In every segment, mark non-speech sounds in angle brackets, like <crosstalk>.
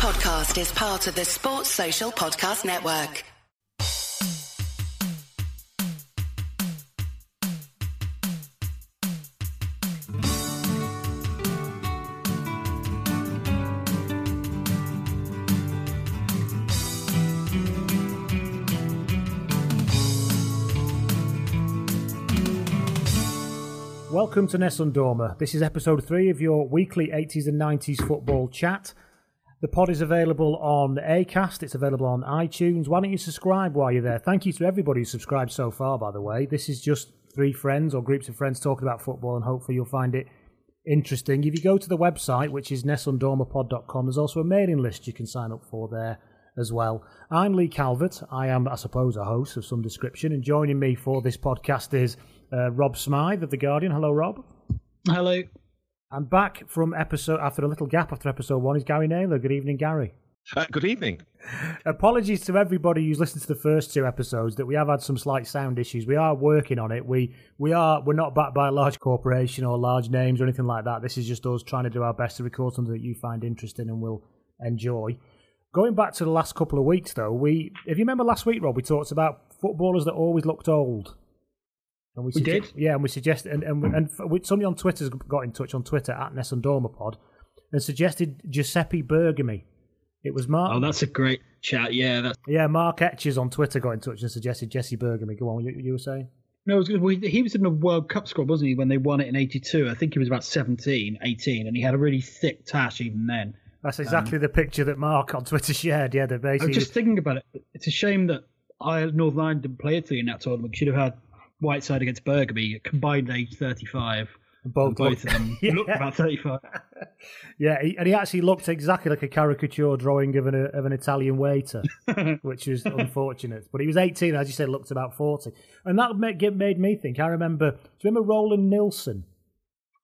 podcast is part of the Sports Social Podcast Network. Welcome to Nessun Dorma. This is episode three of your weekly 80s and 90s football chat. The pod is available on Acast. It's available on iTunes. Why don't you subscribe while you're there? Thank you to everybody who's subscribed so far, by the way. This is just three friends or groups of friends talking about football, and hopefully you'll find it interesting. If you go to the website, which is nessundormapod.com, there's also a mailing list you can sign up for there as well. I'm Lee Calvert. I am, I suppose, a host of some description, and joining me for this podcast is uh, Rob Smyth of The Guardian. Hello, Rob. Hello. And back from episode after a little gap after episode one is Gary Naylor. Good evening, Gary. Uh, good evening. Apologies to everybody who's listened to the first two episodes that we have had some slight sound issues. We are working on it. We we are we're not backed by a large corporation or large names or anything like that. This is just us trying to do our best to record something that you find interesting and will enjoy. Going back to the last couple of weeks though, we if you remember last week, Rob, we talked about footballers that always looked old. And we, we did, yeah, and we suggested, and and, and somebody on Twitter's got in touch on Twitter at Nessun Dormapod and suggested Giuseppe Bergomi. It was Mark. Oh, that's a great chat. Yeah, that's yeah. Mark Etches on Twitter got in touch and suggested Jesse Bergomi. Go on, you, you were saying. No, it was good. He was in the World Cup squad, wasn't he, when they won it in 82? I think he was about 17, 18, and he had a really thick tash even then. That's exactly um, the picture that Mark on Twitter <laughs> shared. Yeah, that basically. I was just thinking about it. It's a shame that I, Northern Ireland didn't play Italy in that tournament. Should have had Whiteside against Bergomi, combined age 35. Both, both of them <laughs> yeah. look about 35. <laughs> yeah, he, and he actually looked exactly like a caricature drawing of an, uh, of an Italian waiter, <laughs> which was unfortunate. But he was 18, as you said, looked about 40. And that made, made me think. I remember, do you remember Roland Nilsson?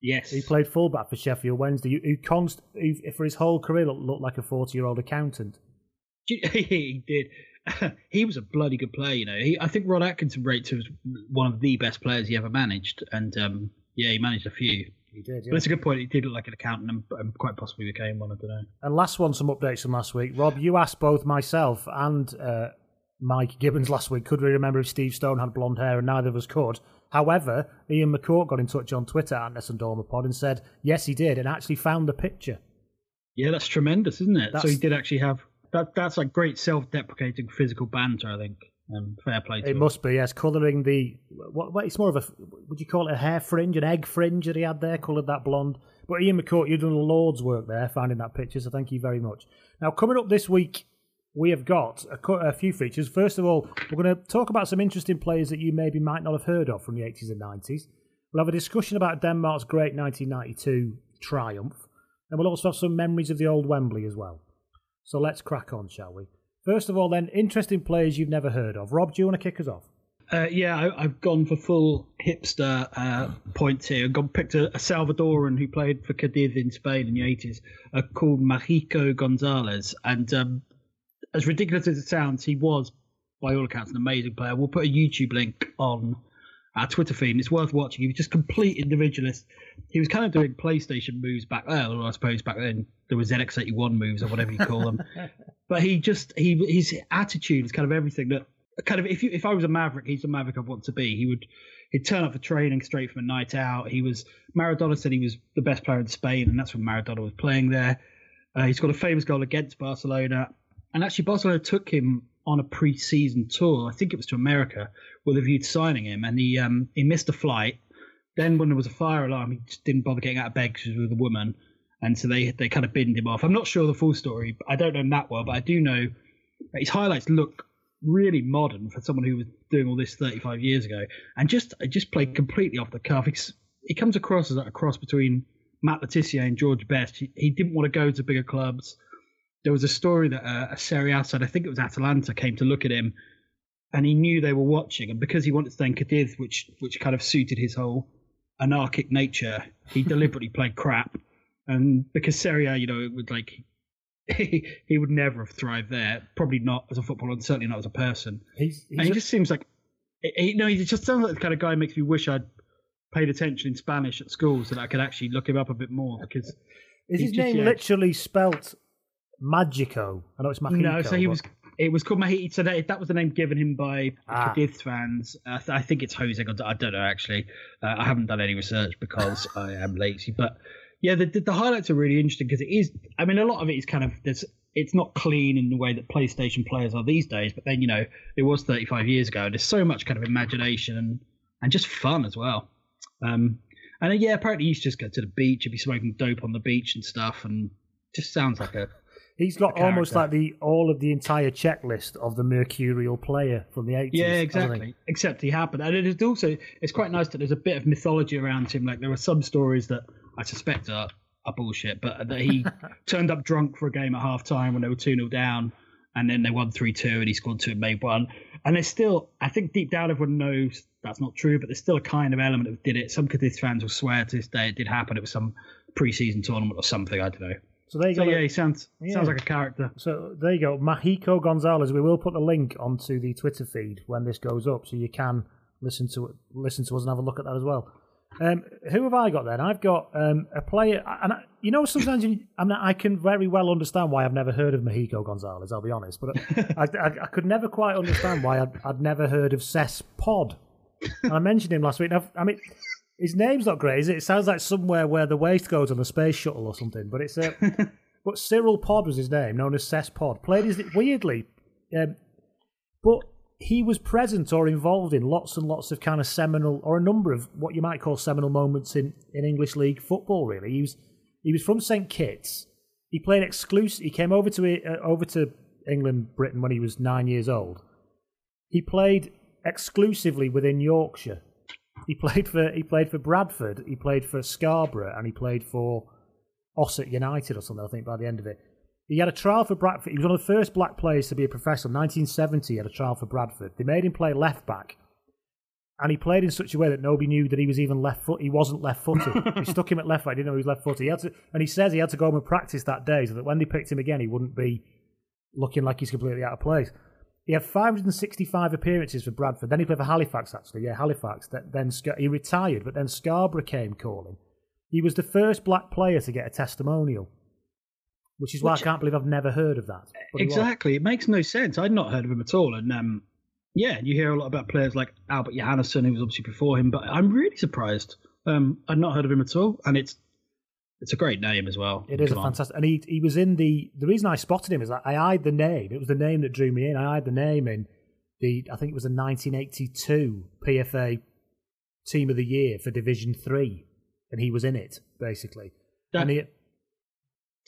Yes. He played fullback for Sheffield Wednesday, who, const, who for his whole career looked, looked like a 40 year old accountant. he did. <laughs> he was a bloody good player. You know, he, I think Ron Atkinson rates him as one of the best players he ever managed, and um, yeah, he managed a few. He did, yeah. But it's a good point. He did look like an accountant and, and quite possibly became one. I don't know. And last one, some updates from last week. Rob, you asked both myself and uh, Mike Gibbons last week, could we remember if Steve Stone had blonde hair, and neither of us could. However, Ian McCourt got in touch on Twitter at Nessun Dormapod and said, yes, he did, and actually found the picture. Yeah, that's tremendous, isn't it? That's, so he did actually have that that's like great self-deprecating physical banter. I think. Um, fair play. To it must be yes, colouring the what, what? It's more of a would you call it a hair fringe, an egg fringe that he had there, coloured that blonde. But Ian McCourt, you've done a lord's work there finding that picture, so thank you very much. Now coming up this week, we have got a, a few features. First of all, we're going to talk about some interesting players that you maybe might not have heard of from the 80s and 90s. We'll have a discussion about Denmark's great 1992 triumph, and we'll also have some memories of the old Wembley as well. So let's crack on, shall we? First of all, then, interesting players you've never heard of. Rob, do you want to kick us off? Uh, yeah, I, have gone for full hipster uh, points here. I've gone, picked a, a, Salvadoran who played for Cadiz in Spain in the 80s uh, called Mágico Gonzalez. And um, as ridiculous as it sounds, he was, by all accounts, an amazing player. We'll put a YouTube link on our Twitter feed, and it's worth watching. He was just complete individualist. He was kind of doing PlayStation moves back then, or I suppose back then there was ZX81 moves or whatever you call them. <laughs> but he just he his attitude is kind of everything that kind of if you if I was a maverick, he's the maverick I want to be. He would he'd turn up for training straight from a night out. He was Maradona said he was the best player in Spain, and that's when Maradona was playing there. Uh, he's got a famous goal against Barcelona, and actually Barcelona took him on a pre-season tour. I think it was to America view to signing him, and he um, he missed a flight. Then when there was a fire alarm, he just didn't bother getting out of bed because he was with a woman and so they they kind of binned him off. I'm not sure the full story. I don't know him that well, but I do know his highlights look really modern for someone who was doing all this 35 years ago, and just just played completely off the cuff. He comes across as like a cross between Matt Le Tissier and George Best. He, he didn't want to go to bigger clubs. There was a story that uh, a Serie A side, I think it was Atalanta, came to look at him, and he knew they were watching, and because he wanted to stay in Cadiz, which which kind of suited his whole anarchic nature, he <laughs> deliberately played crap and because Serie A, you know, it would like <laughs> he, he would never have thrived there. Probably not as a footballer, and certainly not as a person. He's, he's and he a, just seems like, he, no, he just sounds like the kind of guy who makes me wish I'd paid attention in Spanish at school so that I could actually look him up a bit more because is his just, name yeah, literally spelt Magico. I know it's Mahiko. No, so he but- was. It was called Mahiti. So that, that was the name given him by Ah. Cadiz fans. I, th- I think it's Jose. I don't know actually. Uh, I haven't done any research because <laughs> I am lazy. But yeah, the, the, the highlights are really interesting because it is. I mean, a lot of it is kind of there's. It's not clean in the way that PlayStation players are these days. But then you know, it was 35 years ago. There's so much kind of imagination and and just fun as well. Um, and yeah, apparently he used to just go to the beach and be smoking dope on the beach and stuff, and just sounds like a He's got almost like the all of the entire checklist of the mercurial player from the 80s. Yeah, hasn't he? exactly. Except he happened, and it is also it's quite nice that there's a bit of mythology around him. Like there are some stories that I suspect are, are bullshit, but that he <laughs> turned up drunk for a game at half time when they were two 0 down, and then they won three two, and he scored two and made one. And there's still, I think deep down everyone knows that's not true, but there's still a kind of element of did it. Some Cadiz fans will swear to this day it did happen. It was some pre-season tournament or something. I don't know. So there you So go. yeah, he sounds Yeah. sounds like a character. So there you go, Mahiko Gonzalez. We will put the link onto the Twitter feed when this goes up, so you can listen to it, listen to us and have a look at that as well. Um, who have I got then? I've got um, a player, and I, you know, sometimes you, <laughs> I, mean, I can very well understand why I've never heard of Mahiko Gonzalez. I'll be honest, but I, I, I could never quite understand why I'd, I'd never heard of Ces Podd. And I mentioned him last week. Now, I mean, his name's not great, is it? It sounds like somewhere where the waste goes on a space shuttle or something. But it's a, <laughs> but Cyril Podd was his name, known as Ces Podd. Played his weirdly, um, but he was present or involved in lots and lots of kind of seminal or a number of what you might call seminal moments in, in English league football. Really, he was he was from St Kitts. He played exclusive. He came over to uh, over to England, Britain when he was nine years old. He played exclusively within Yorkshire. He played for he played for Bradford. He played for Scarborough, and he played for Ossett United or something. I think by the end of it, he had a trial for Bradford. He was one of the first black players to be a professional. 1970, he had a trial for Bradford. They made him play left back, and he played in such a way that nobody knew that he was even left foot. He wasn't left footed. <laughs> they stuck him at left back. He didn't know he was left footed. He had to, and he says he had to go home and practice that day so that when they picked him again, he wouldn't be looking like he's completely out of place. He had 565 appearances for Bradford. Then he played for Halifax, actually. Yeah, Halifax. Then he retired, but then Scarborough came calling. He was the first black player to get a testimonial, which is why Which- I can't believe I've never heard of that. Exactly. It makes no sense. I'd not heard of him at all. And um, yeah, you hear a lot about players like Albert Johannesson, who was obviously before him, but I'm really surprised. Um, I'd not heard of him at all. And it's it's a great name as well. It is Come a on. fantastic, and he he was in the. The reason I spotted him is that I eyed the name. It was the name that drew me in. I eyed the name in the. I think it was a 1982 PFA Team of the Year for Division Three, and he was in it basically. That- and he,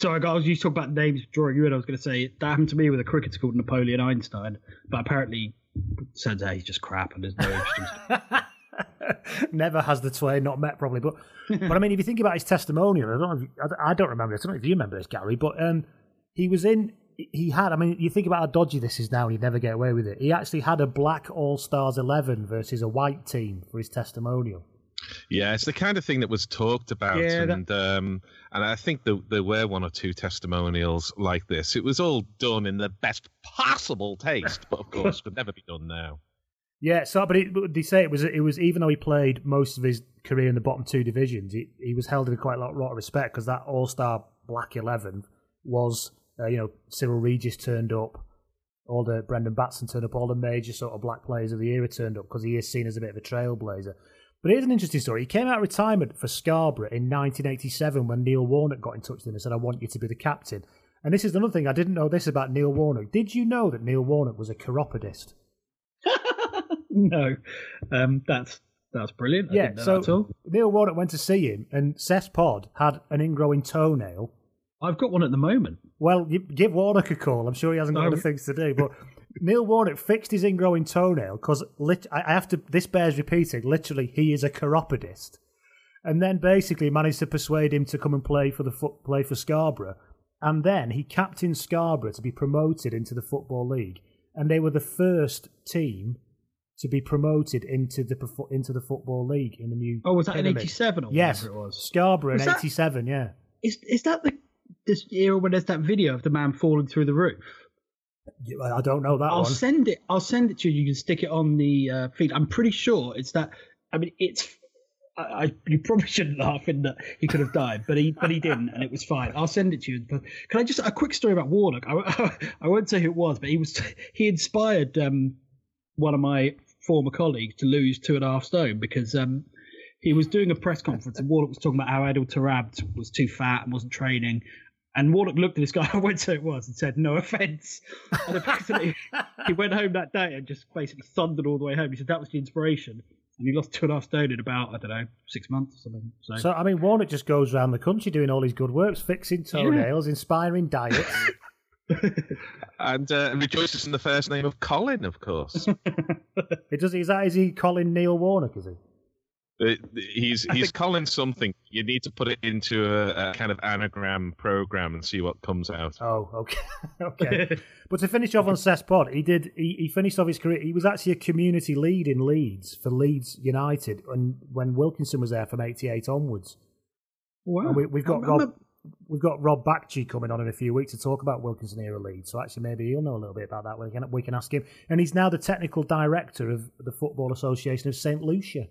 Sorry, guys, you talk about names drawing you in. I was going to say that happened to me with a cricketer called Napoleon Einstein, but apparently turns out he's just crap and there's no <laughs> interest. <laughs> never has the twain not met probably, but but I mean, if you think about his testimonial, I don't know if you, I, I don't remember this. I don't know if you remember this, Gary, but um, he was in. He had. I mean, you think about how dodgy this is now, and he'd never get away with it. He actually had a black All Stars eleven versus a white team for his testimonial. Yeah, it's the kind of thing that was talked about, Yeah, that- and um, and I think there, there were one or two testimonials like this. It was all done in the best possible taste, but of course, could never be done now. Yeah, so but, it, they say it was it was even though he played most of his career in the bottom two divisions, he, he was held in quite a lot, lot of respect because that All Star Black Eleven was uh, you know Cyril Regis turned up, all the Brendan Batson turned up, all the major sort of black players of the era turned up because he is seen as a bit of a trailblazer. But here's an interesting story. He came out of retirement for Scarborough in 1987 when Neil Warnock got in touch with him and said, "I want you to be the captain." And this is another thing I didn't know this about Neil Warnock. Did you know that Neil Warnock was a chiropodist? <laughs> <laughs> no, um, that's that's brilliant. I Yeah, so that at all. Neil Warnock went to see him, and Ces Podd had an ingrowing toenail. I've got one at the moment. Well, you give Warnock a call. I'm sure he hasn't got No. other things to do. <laughs> But Neil Warnock fixed his ingrowing toenail because lit- I I have to. This bears repeating. Literally, he is a chiropodist, and then basically managed to persuade him to come and play for the foot play for Scarborough, and then he captained Scarborough to be promoted into the football league, and they were the first team to be promoted into the into the football league in the new. Oh, was that in '87 or Yes, whatever it was? Scarborough Was in '87. Yeah. Is is that the this era when there's that video of the man falling through the roof? I don't know that I'll one. send it. I'll send it to you. You can stick it on the uh, feed. I'm pretty sure it's that. I mean, it's. I, I, you probably shouldn't laugh in that he could have died, but he but he didn't, and it was fine. I'll send it to you. But can I just a quick story about Warnock? I, <laughs> I won't say who it was, but he was he inspired um, one of my former colleague to lose two and a half stone because um, he was doing a press conference and Warnock was talking about how Adel Taarabt was too fat and wasn't training. And Warnock looked at this guy, <laughs> I went to it was, and said, "No offense." And basically, he went home that day and just basically thundered all the way home. He said that was the inspiration and he lost two and a half stone in about I don't know six months or something. So, so I mean, Warnock just goes around the country doing all his good works, fixing toenails, yeah. inspiring diets. <laughs> <laughs> and uh, rejoices in the first name of Colin, of course. <laughs> it does. Is that is he Colin Neil Warnock? Is he? Uh, he's he's think... calling something. You need to put it into a, a, kind of anagram program and see what comes out. Oh, okay, <laughs> okay. but to finish off on Ces Podd, he did. He, he finished off his career. He was actually a community lead in Leeds for Leeds United, and when Wilkinson was there from '88 onwards. Wow. we, have got I'm, Rob. We've got Rob Bagchi coming on in a few weeks to talk about Wilkinson era Leeds. So actually, maybe he'll know a little bit about that. We can we can ask him. And he's now the technical director of the Football Association of Saint Lucia.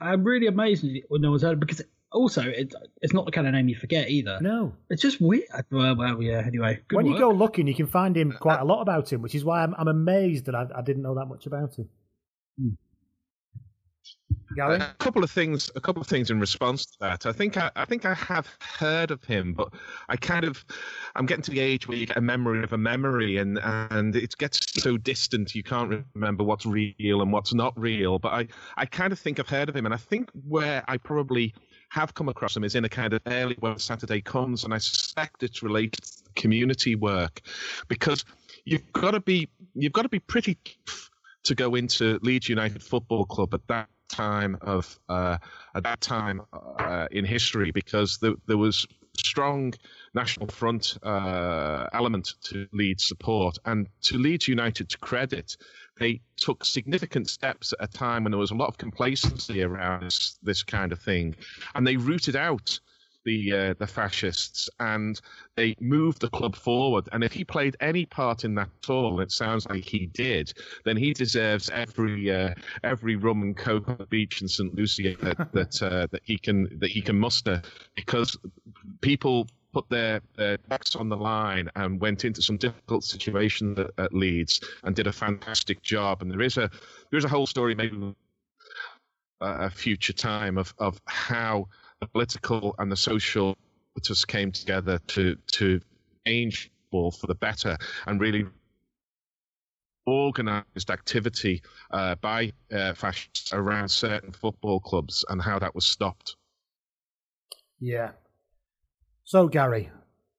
I'm really amazed when no one's heard it because also it, it's not the kind of name you forget either. No, it's just weird. Well, well yeah. Anyway, when work. you go looking, you can find him quite uh, a lot about him, which is why I'm, I'm amazed that I, I didn't know that much about him. Hmm. A couple of things. A couple of things in response to that. I think I, I think I have heard of him, but I kind of I'm getting to the age where you get a memory of a memory, and and it gets so distant you can't remember what's real and what's not real. But I I kind of think I've heard of him, and I think where I probably have come across him is in a kind of early when Saturday comes, and I suspect it's related to community work, because you've got to be you've got to be pretty to go into Leeds United Football Club at that time of uh, at that time uh, in history because there, there was strong national front uh, element to Leeds support. And to Leeds United's credit they took significant steps at a time when there was a lot of complacency around this, this kind of thing. And they rooted out the uh, the fascists, and they moved the club forward. And if he played any part in that at all, it sounds like he did, then he deserves every uh, every rum and coke on the beach in St. Lucia that <laughs> that uh, that he can that he can muster, because people put their, their backs on the line and went into some difficult situations at, at, Leeds and did a fantastic job. And there is a there is a whole story maybe a future time of of how the political and the social just came together to to change for the better and really organized activity uh, by uh, fascists around certain football clubs and how that was stopped. Yeah. So Gary,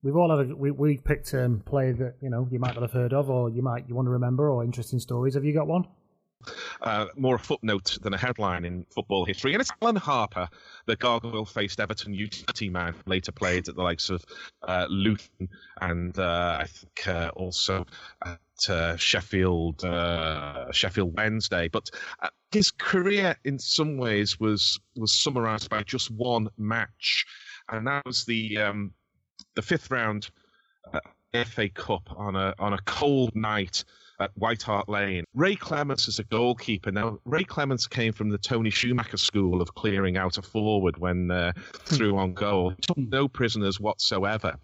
we've all had a, we we picked a um, player that you know you might not have heard of or you might you want to remember or interesting stories. Have you got one? Uh, more a footnote than a headline in football history. And it's Alan Harper, the gargoyle faced Everton utility man, later played at the likes of uh, Luton and uh, I think uh, also at uh, Sheffield, uh, Sheffield Wednesday. But his career, in some ways, was was summarised by just one match, and that was the um, the fifth round FA Cup on a on a cold night at White Hart Lane. Ray Clemence is a goalkeeper. Now, Ray Clemence came from the Toni Schumacher school of clearing out a forward when uh, through on goal. He took no prisoners whatsoever.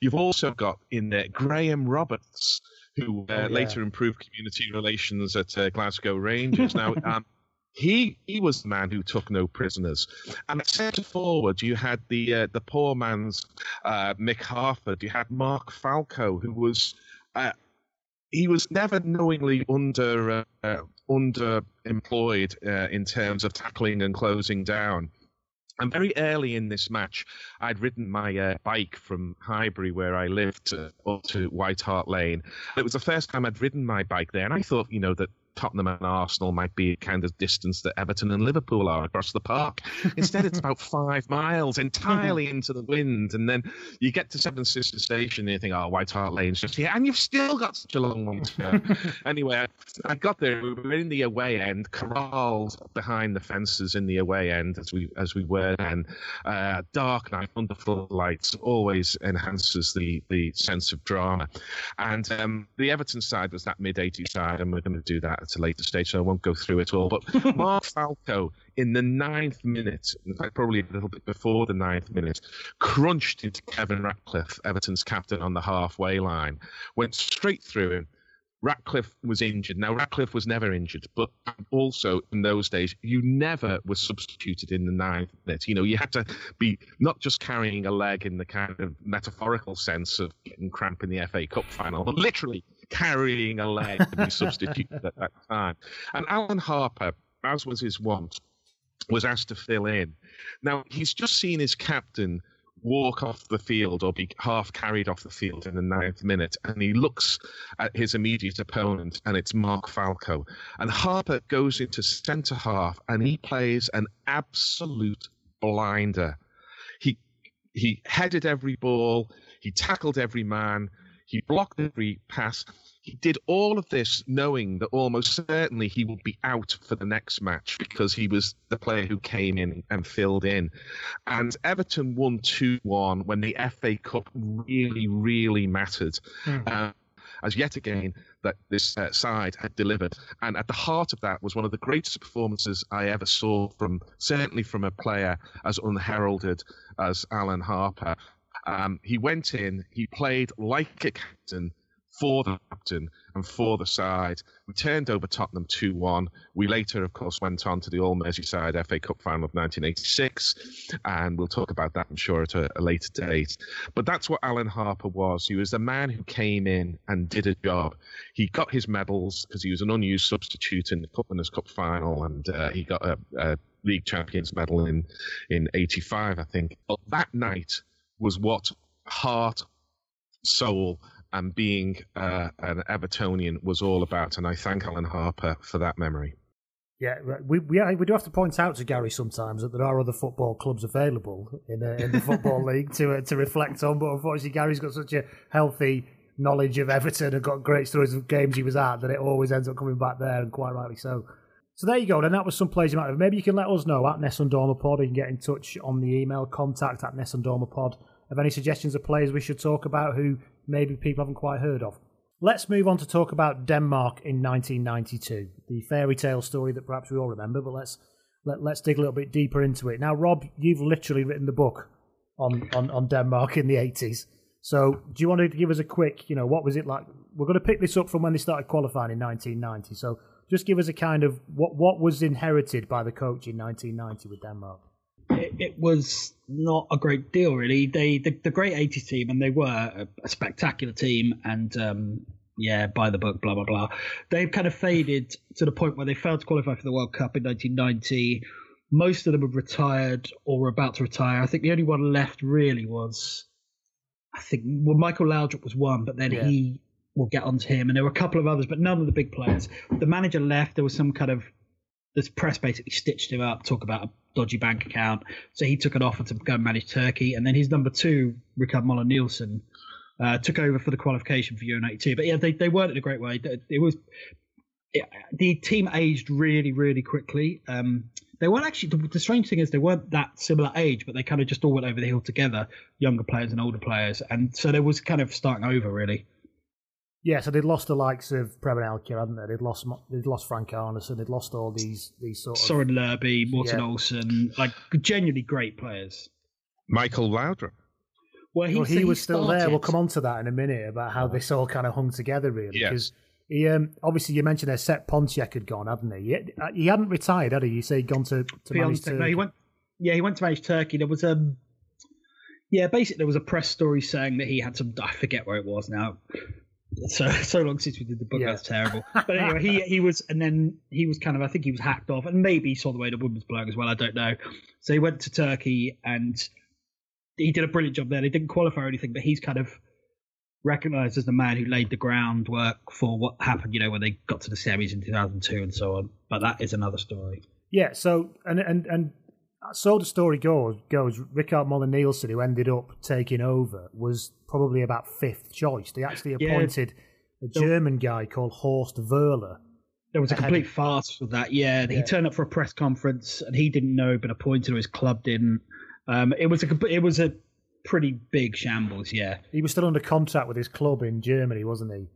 You've also got in there Graham Roberts, who uh, oh, yeah. later improved community relations at uh, Glasgow Rangers. Now, <laughs> um, he he was the man who took no prisoners. And at centre forward, you had the uh, the poor man's uh, Mick Harford. You had Mark Falco, who was uh, he was never knowingly under uh, underemployed uh, in terms of tackling and closing down. And very early in this match, I'd ridden my uh, bike from Highbury, where I lived, uh, up to White Hart Lane. It was the first time I'd ridden my bike there, and I thought, you know, that Tottenham and Arsenal might be a kind of distance that Everton and Liverpool are across the park. <laughs> Instead, it's about five miles entirely into the wind. And then you get to Seven Sisters Station and you think, oh, White Hart Lane's just here. And you've still got such a long way to go. <laughs> anyway, I, I, got there. We were in the away end, corralled behind the fences in the away end as we as we were then. Uh, dark night wonderful lights always enhances the, the sense of drama. And um, the Everton side was that mid 80s side, and we're going to do that at a later stage, so I won't go through it all. But <laughs> Mark Falco, in the ninth minute, in fact, probably a little bit before the ninth minute, crunched into Kevin Ratcliffe, Everton's captain, on the halfway line, went straight through him. Ratcliffe was injured. Now, Ratcliffe was never injured, but also in those days, you never were substituted in the ninth minute. You know, you had to be not just carrying a leg in the kind of metaphorical sense of getting cramp in the FA Cup final, but literally carrying a leg to be substituted at that time. And Alan Harper, as was his wont, was asked to fill in. Now, he's just seen his captain walk off the field or be half carried off the field in the ninth minute. And he looks at his immediate opponent, and it's Mark Falco. And Harper goes into centre half and he plays an absolute blinder. He he headed every ball, he tackled every man, he blocked every pass. He did all of this knowing that almost certainly he would be out for the next match because he was the player who came in and filled in. And Everton won 2 1 when the FA Cup really, really mattered. Mm. As yet again, that this uh, side had delivered. And at the heart of that was one of the greatest performances I ever saw from certainly from a player as unheralded as Alan Harper. Um, he went in, he played like a captain for the captain and for the side. We turned over Tottenham 2 1. We later, of course, went on to the All Merseyside FA Cup final of 1986, and we'll talk about that, I'm sure, at a, a later date. But that's what Alan Harper was. He was the man who came in and did a job. He got his medals because he was an unused substitute in the Cup Winners' Cup final, and uh, he got a, a League Champions medal in, in 85, I think. But that night was what heart, soul, and being uh, an Evertonian was all about. And I thank Alan Harper for that memory. Yeah, we, we we do have to point out to Gary sometimes that there are other football clubs available in, uh, in the football <laughs> league to uh, to reflect on. But unfortunately, Gary's got such a healthy knowledge of Everton and got great stories of games he was at that it always ends up coming back there, and quite rightly so. So there you go. Then that was some players you might have. Maybe you can let us know at Nessun Dorma Pod. You can get in touch on the email contact at Nessun Dorma Pod of any suggestions of players we should talk about who maybe people haven't quite heard of. Let's move on to talk about Denmark in 1992, the fairy tale story that perhaps we all remember, but let's let, us let us dig a little bit deeper into it. Now, Rob, you've literally written the book on, on, on Denmark in the 80s. So, do you want to give us a quick, you know, what was it like? We're going to pick this up from when they started qualifying in 1990. So, just give us a kind of what what was inherited by the coach in 1990 with Denmark it, it, was not a great deal, really. They the, the great 80s team, and they were a, a spectacular team, and um, yeah, by the book, blah blah blah. They've kind of faded to the point where they failed to qualify for the World Cup in 1990. Most of them have retired or were about to retire. I think the only one left really was, I think, well, Michael Laudrup was one, but then yeah. he will get onto him, and there were a couple of others, but none of the big players. The manager left. There was some kind of this press basically stitched him up, talk about a dodgy bank account. So he took an offer to go and manage Turkey, and then his number two, Rikard Moller Nielsen, uh, took over for the qualification for Euro '92. But yeah, they they weren't in a great way. It was the team aged really really quickly. Um, they weren't actually. The, the, strange thing is they weren't that similar age, but they kind of just all went over the hill together, younger players and older players, and so there was kind of starting over really. Yeah, so they'd lost the likes of Preben Elkjær, hadn't they? They'd lost they'd lost Frank Arnesen, they'd lost all these these sort of Soren Lerby, Morten yeah. Olsen, like genuinely great players. Michael Laudrup. Well, he, well, he, was still there. We'll come on to that in a minute about how this all kind of hung together, really. Because he um, obviously you mentioned there, Sepp Piontek had gone, hadn't he? He, uh, he hadn't retired, had he? You say he'd gone to, to manage Turkey. No, he went. Yeah, he went to manage Turkey. There was a. Um, yeah, basically there was a press story saying that he had some. I forget where it was now so <laughs> so long since we did the book. Yeah. That's terrible. <laughs> But anyway, he he was, and then he was kind of. I think he was hacked off, and maybe he saw the way the women's blowing as well. I don't know. So he went to Turkey, and he did a brilliant job there. They didn't qualify or anything, but he's kind of recognized as the man who laid the groundwork for what happened. You know, when they got to the semis in 2002 and so on. But that is another story. Yeah. So and and and so the story goes, goes Rikard Moller Nielsen, who ended up taking over, was probably about fifth choice. They actually appointed yeah. a German guy called Horst Wöhler. There was a complete farce for that. Yeah, he turned up for a press conference and he didn't know been appointed or his club didn't. Um, it was a it was a pretty big shambles. Yeah, he was still under contract with his club in Germany, wasn't he?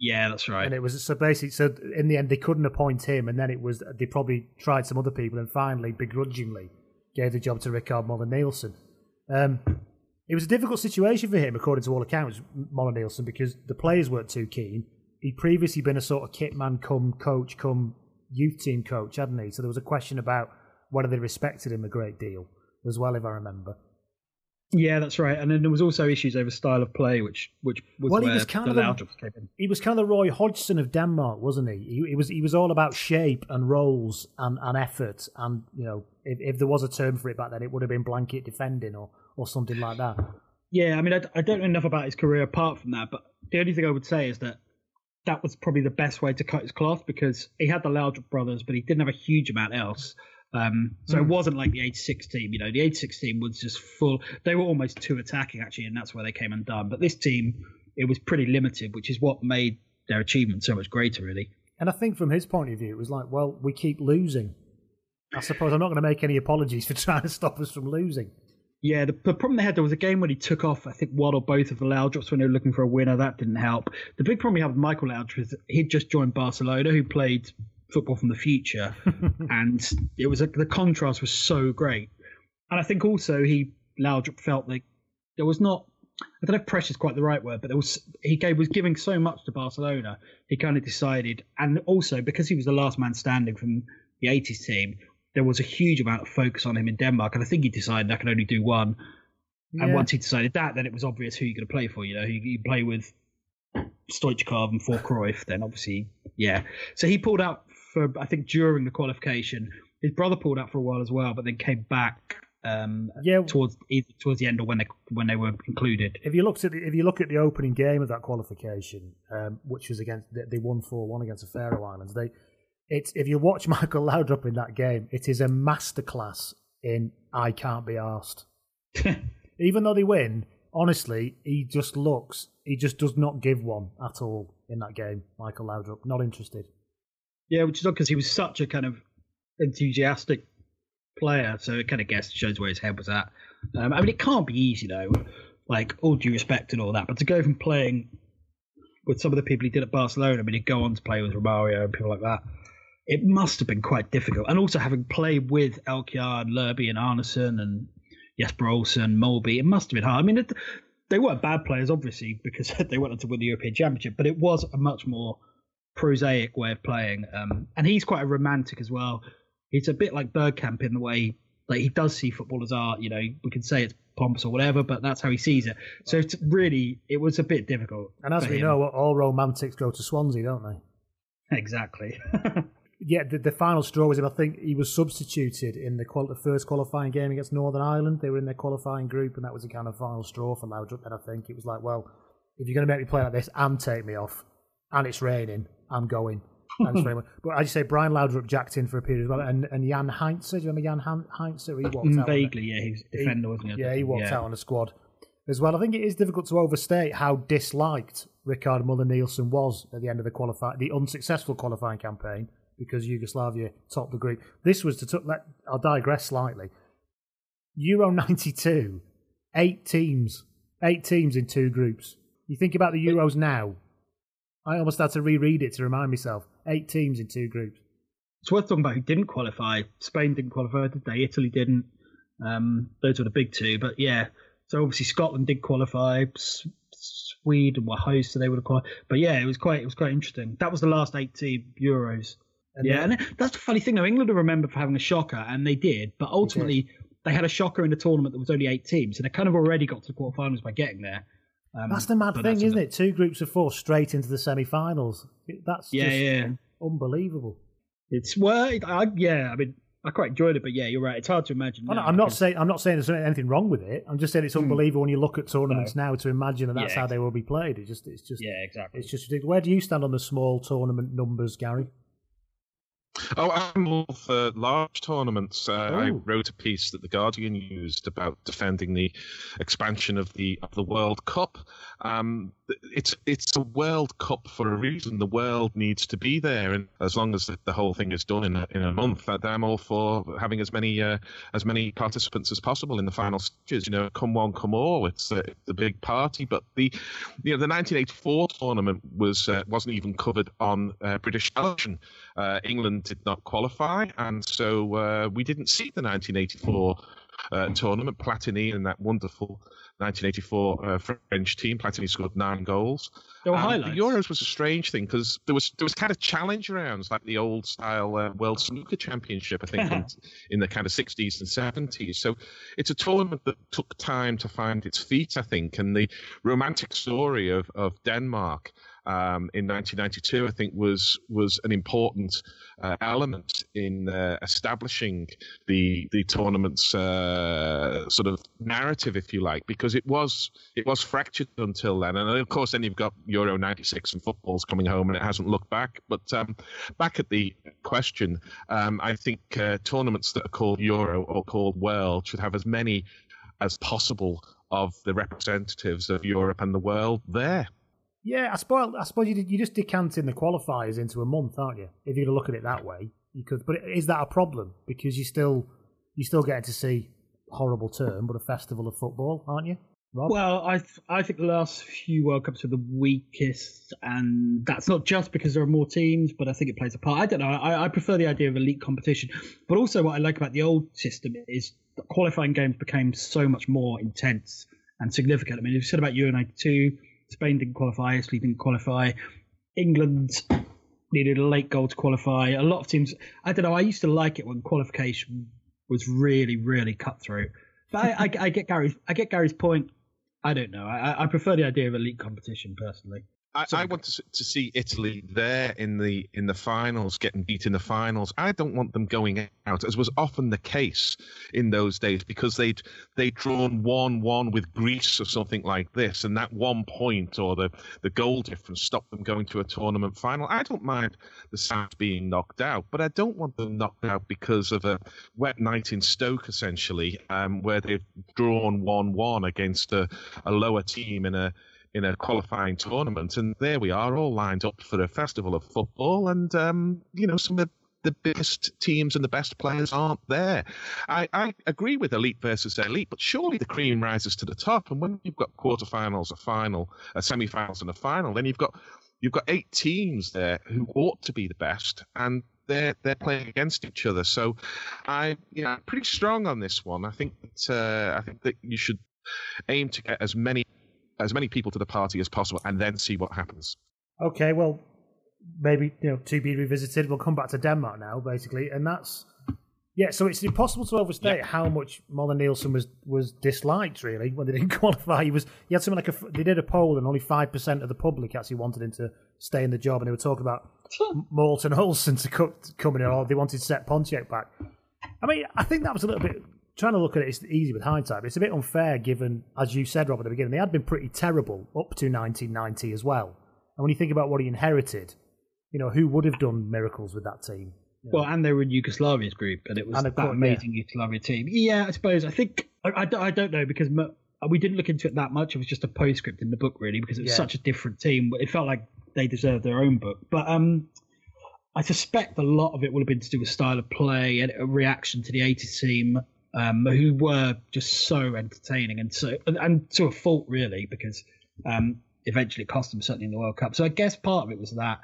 Yeah, that's right. And it was so basically so in the end they couldn't appoint him, and then it was they probably tried some other people, and finally begrudgingly gave the job to Rickard Muller Nielsen. Um, it was a difficult situation for him, according to all accounts, Muller Nielsen, because the players weren't too keen. He'd previously been a sort of kit man, come coach, come youth team coach, hadn't he? So there was a question about whether they respected him a great deal as well, if I remember. Yeah, that's right. And then there was also issues over style of play, which which was well, he was kind the of the. He was kind of the Roy Hodgson of Denmark, wasn't he? he? He was he was all about shape and roles and, and effort, and you know, if, if there was a term for it back then, it would have been blanket defending or or something like that. Yeah, I mean, I, I don't know enough about his career apart from that, but the only thing I would say is that that was probably the best way to cut his cloth because he had the Laudrup brothers, but he didn't have a huge amount else. Um, so Mm. it wasn't like the 86 team. You know, the 86 team was just full. They were almost too attacking actually, and that's where they came undone. But this team, it was pretty limited, which is what made their achievement so much greater, really. And I think from his point of view, it was like, well, we keep losing. I suppose I'm not going to make any apologies for <laughs> trying to stop us from losing. Yeah, the, the problem they had there was a game when he took off, I think one or both of the Laudrups when they were looking for a winner. That didn't help. The big problem he had with Michael Laudrup is he'd just joined Barcelona, who played football from the future, <laughs> and it was a, the contrast was so great. And I think also he Laudrup felt like there was not. I don't know if pressure is quite the right word, but there was he gave was giving so much to Barcelona. He kind of decided, and also because he was the last man standing from the '80s team, there was a huge amount of focus on him in Denmark, and I think he decided I can only do one. And once he decided that, then it was obvious who you're going to play for. You know, you, you play with Stoichkov and for Cruyff, then obviously, yeah. So he pulled out for I think during the qualification. His brother pulled out for a while as well, but then came back um, Yeah. towards either towards the end or when they when they were included. If you looked at the, if you look at the opening game of that qualification, um, which was against they won four one against the Faroe Islands, they it's if you watch <laughs> Michael Laudrup in that game, it is a masterclass in I can't be asked. <laughs> Even though they win, honestly, he just looks he just does not give one at all in that game. Michael Laudrup, not interested. Yeah, which is odd because he was such a kind of enthusiastic player, so it kind of guess shows where his head was at. Um, I mean, it can't be easy though, like all due respect and all that, but to go from playing with some of the people he did at Barcelona, I mean, he'd go on to play with Romario and people like that. It must have been quite difficult, and also having played with Elkjaer and Lerby and Arnesen and Jesper Olsen, Molby, it must have been hard. I mean, it, they weren't bad players, obviously, because <laughs> they went on to win the European Championship, but it was a much more prosaic way of playing. Um, and he's quite a romantic as well. He's a bit like Bergkamp in the way like he does see football as art. You know, we can say it's pompous or whatever, but that's how he sees it. So it's really, it was a bit difficult. And as we him. know, all romantics go to Swansea, don't they? exactly. <laughs> Yeah, the, the final straw was him. I think he was substituted in the, qual- the first qualifying game against Northern Ireland. They were in their qualifying group, and that was the kind of final straw for Laudrup. And I think it was like, well, if you're going to make me play like this and take me off, and it's raining, I'm going. <laughs> Thanks very much. But as you say, Brian Laudrup jacked in for a period as well, and, and Jan Heintze. Do you remember Jan Han-? He walked out. Vaguely, yeah, he was a defender, wasn't he? yeah, he walked out on the squad as well. I think it is difficult to overstate how disliked Rickard Muller Nielsen was at the end of the qualify the unsuccessful qualifying campaign because Yugoslavia topped the group. This was to t- let I'll digress slightly. Euro '92, eight teams, eight teams in two groups. You think about the Euros now. I almost had to reread it to remind myself. Eight teams in two groups. It's worth talking about who didn't qualify. Spain didn't qualify, did they? Italy didn't. Um, those were the big two. But yeah, so obviously Scotland did qualify. S- Sweden were hosts, so they would have qualified. But yeah, it was quite it was quite interesting. That was the last eight team Euros. And yeah, then- and that's the funny thing though. England are remembered for having a shocker, and they did. But ultimately, they had a shocker in a tournament that was only eight teams, so they kind of already got to the quarterfinals by getting there. Um, That's the mad thing, isn't it? Two groups of four straight into the semi-finals. That's Yeah, just yeah. unbelievable. It's well, I, yeah. I mean, I quite enjoyed it, but yeah, you're right. It's hard to imagine. I'm now not- I'm not saying I'm not saying there's anything wrong with it. I'm just saying it's unbelievable when you look at tournaments now to imagine that that's Yeah. how they will be played. It just it's just Yeah, exactly. it's just ridiculous. Where do you stand on the small tournament numbers, Gary? Oh, I'm all for large tournaments. Uh, I Oh. wrote a piece that the Guardian used about defending the expansion of the of the World Cup. Um, it's it's a World Cup for a reason. The world needs to be there, and as long as the whole thing is done in a, in a month, that I'm all for having as many uh, as many participants as possible in the final stages. You know, come one, come all. It's a, the big party. But the you know the 1984 tournament was uh, wasn't even covered on uh, British television. Uh, England did not qualify, and so uh, we didn't see the 1984 uh, tournament. Platini and that wonderful 1984 uh, French team. Platini scored nine goals. There were Um, highlights. The Euros was a strange thing because there was there was kind of challenge rounds like the old style uh, World Snooker Championship, I think, in, <laughs> in the kind of 60s and 70s. So it's a tournament that took time to find its feet, I think, and the romantic story of of Denmark. Um, in 1992, I think was was an important uh, element in uh, establishing the the tournament's uh, sort of narrative, if you like, because it was it was fractured until then, and of course then you've got Euro '96 and football's coming home, and it hasn't looked back. But um, back at the question, um, I think uh, tournaments that are called Euro or called World should have as many as possible of the representatives of Europe and the world there. Yeah, I suppose I suppose you you just decanting the qualifiers into a month, aren't you? If to look at it that way, you could. But is that a problem? Because you still you still getting to see horrible term, but a festival of football, aren't you? Rob? Well, I th- I think the last few World Cups are the weakest, and that's not just because there are more teams, but I think it plays a part. I don't know. I, I prefer the idea of elite competition, but also what I like about the old system is qualifying games became so much more intense and significant. I mean, if you said about Euro '92, Spain didn't qualify, Italy didn't qualify, England needed a late goal to qualify. A lot of teams. I don't know. I used to like it when qualification was really, really cutthroat. But I, I, I get Gary's. I get Gary's point. I don't know. I, I prefer the idea of elite competition personally. I, I want to, to see Italy there in the in the finals, getting beat in the finals. I don't want them going out, as was often the case in those days, because they'd they'd drawn one one with Greece or something like this, and that one point or the the goal difference stopped them going to a tournament final. I don't mind the South being knocked out, but I don't want them knocked out because of a wet night in Stoke, essentially, um, where they've drawn one one against a, a lower team in a in a qualifying tournament, and there we are, all lined up for a festival of football, and um, you know some of the biggest teams and the best players aren't there. I, I agree with elite versus elite, but surely the cream rises to the top, and when you've got quarterfinals, a final, a semi-finals, and a final, then you've got you've got eight teams there who ought to be the best, and they're they're playing against each other. So I yeah, pretty strong on this one. I think that uh, I think that you should aim to get as many as many people to the party as possible, and then see what happens. Okay, well, maybe you know to be revisited. We'll come back to Denmark now, basically, and that's yeah. So it's impossible to overstate how much Molly Nielsen was was disliked. Really, when they didn't <laughs> qualify, he was he had something like a they did a poll, and only five percent of the public actually wanted him to stay in the job, and they were talking about Morten Olsen to co- to come in, or they wanted Sepp Piontek back. I mean, I think that was a little bit trying to look at it. It's easy with hindsight, but it's a bit unfair given, as you said, Rob, at the beginning, they had been pretty terrible up to 1990 as well. And when you think about what he inherited, you know, who would have done miracles with that team? Well, and they were in Yugoslavia's group, and it was And that course, amazing Yugoslavia team. Yeah, I suppose. I think I, I, don't- I don't know because we didn't look into it that much. It was just a postscript in the book, really, because it was Yeah. such a different team. It felt like they deserved their own book. But um, I suspect a lot of it would have been to do with style of play and a reaction to the 80s team, um, who were just so entertaining and so and, and to a fault, really, because um, eventually it cost them certainly in the World Cup. So I guess part of it was that.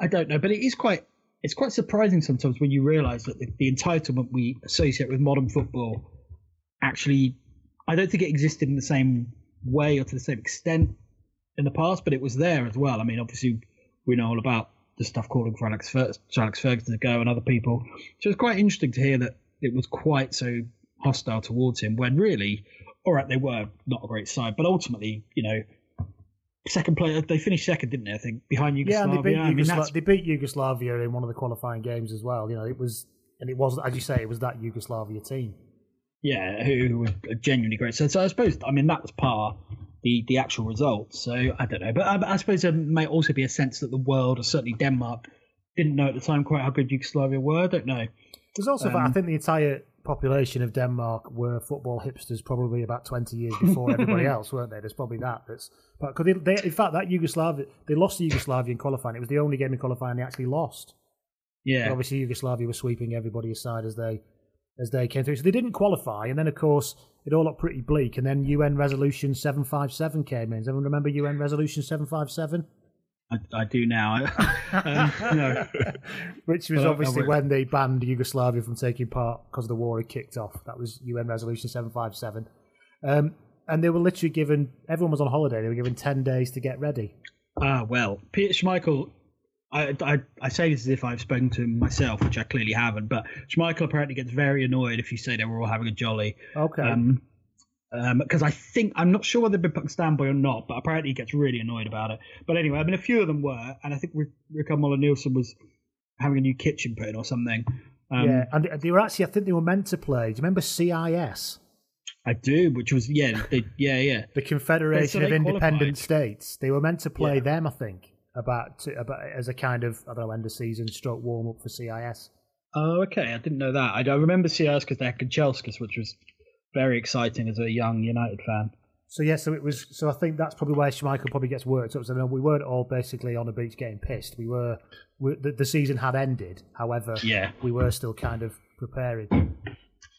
I don't know, but it is quite it's quite surprising sometimes when you realise that the, the entitlement we associate with modern football actually I don't think it existed in the same way or to the same extent in the past, but it was there as well. I mean, obviously we know all about the stuff calling for Alex, Fer- Alex Ferguson to go and other people. So it's quite interesting to hear that it was quite so hostile towards him when really, all right, they were not a great side, but ultimately, you know, second player they finished second, didn't they? I think behind Yeah, Yugoslavia. they beat, I mean, Yugosla- they beat Yugoslavia in one of the qualifying games as well. You know, it was, and it was, as you say, it was that Yugoslavia team. yeah, who, were genuinely great. So, so I suppose, I mean, that was par the the actual result. So I don't know, but I, I suppose there may also be a sense that the world, or certainly Denmark, didn't know at the time quite how good Yugoslavia were. I don't know. There's also, Um, I think, the entire population of Denmark were football hipsters probably about 20 years before everybody <laughs> else, weren't they? There's probably that. That's but cause they, they, in fact that Yugoslavia they lost Yugoslavia in qualifying. It was the only game in qualifying they actually lost. But Yeah. obviously Yugoslavia was sweeping everybody aside as they as they came through. So they didn't qualify, and then of course it all looked pretty bleak. And then UN Resolution 757 came in. Does everyone remember UN Resolution 757? I, I do now. <laughs> um, no. Which was I- I obviously when they banned Yugoslavia from taking part because the war had kicked off. That was UN Resolution 757. Um, and they were literally given, everyone was on holiday, they were given 10 days to get ready. Ah, well, Peter Schmeichel. I, I, I say this as if I've spoken to him myself, which I clearly haven't. But Schmeichel apparently gets very annoyed if you say they were all having a jolly. Okay. Um, because I think I'm not sure whether they've been standby or not, but apparently he gets really annoyed about it. But anyway, I mean, a few of them were, and I think Rick- Rickard Møller Nielsen was having a new kitchen put in or something. Um, yeah, and they- were actually, I think they were meant to play. Do you remember CIS? I do, which was yeah, they, yeah, yeah. The Confederation So of Independent qualified. States. They were meant to play Yeah. them, I think, about to, about as a kind of I don't know end of season stroke warm up for CIS. Oh, okay. I didn't know that. I, I remember CIS because they had Kanchelskis, which was very exciting as a young United fan. So yeah, so it was. So I think that's probably where Schmeichel probably gets worked up. So no, we weren't all basically on the beach getting pissed. We were. We, the, the season had ended. However, Yeah. we were still kind of preparing.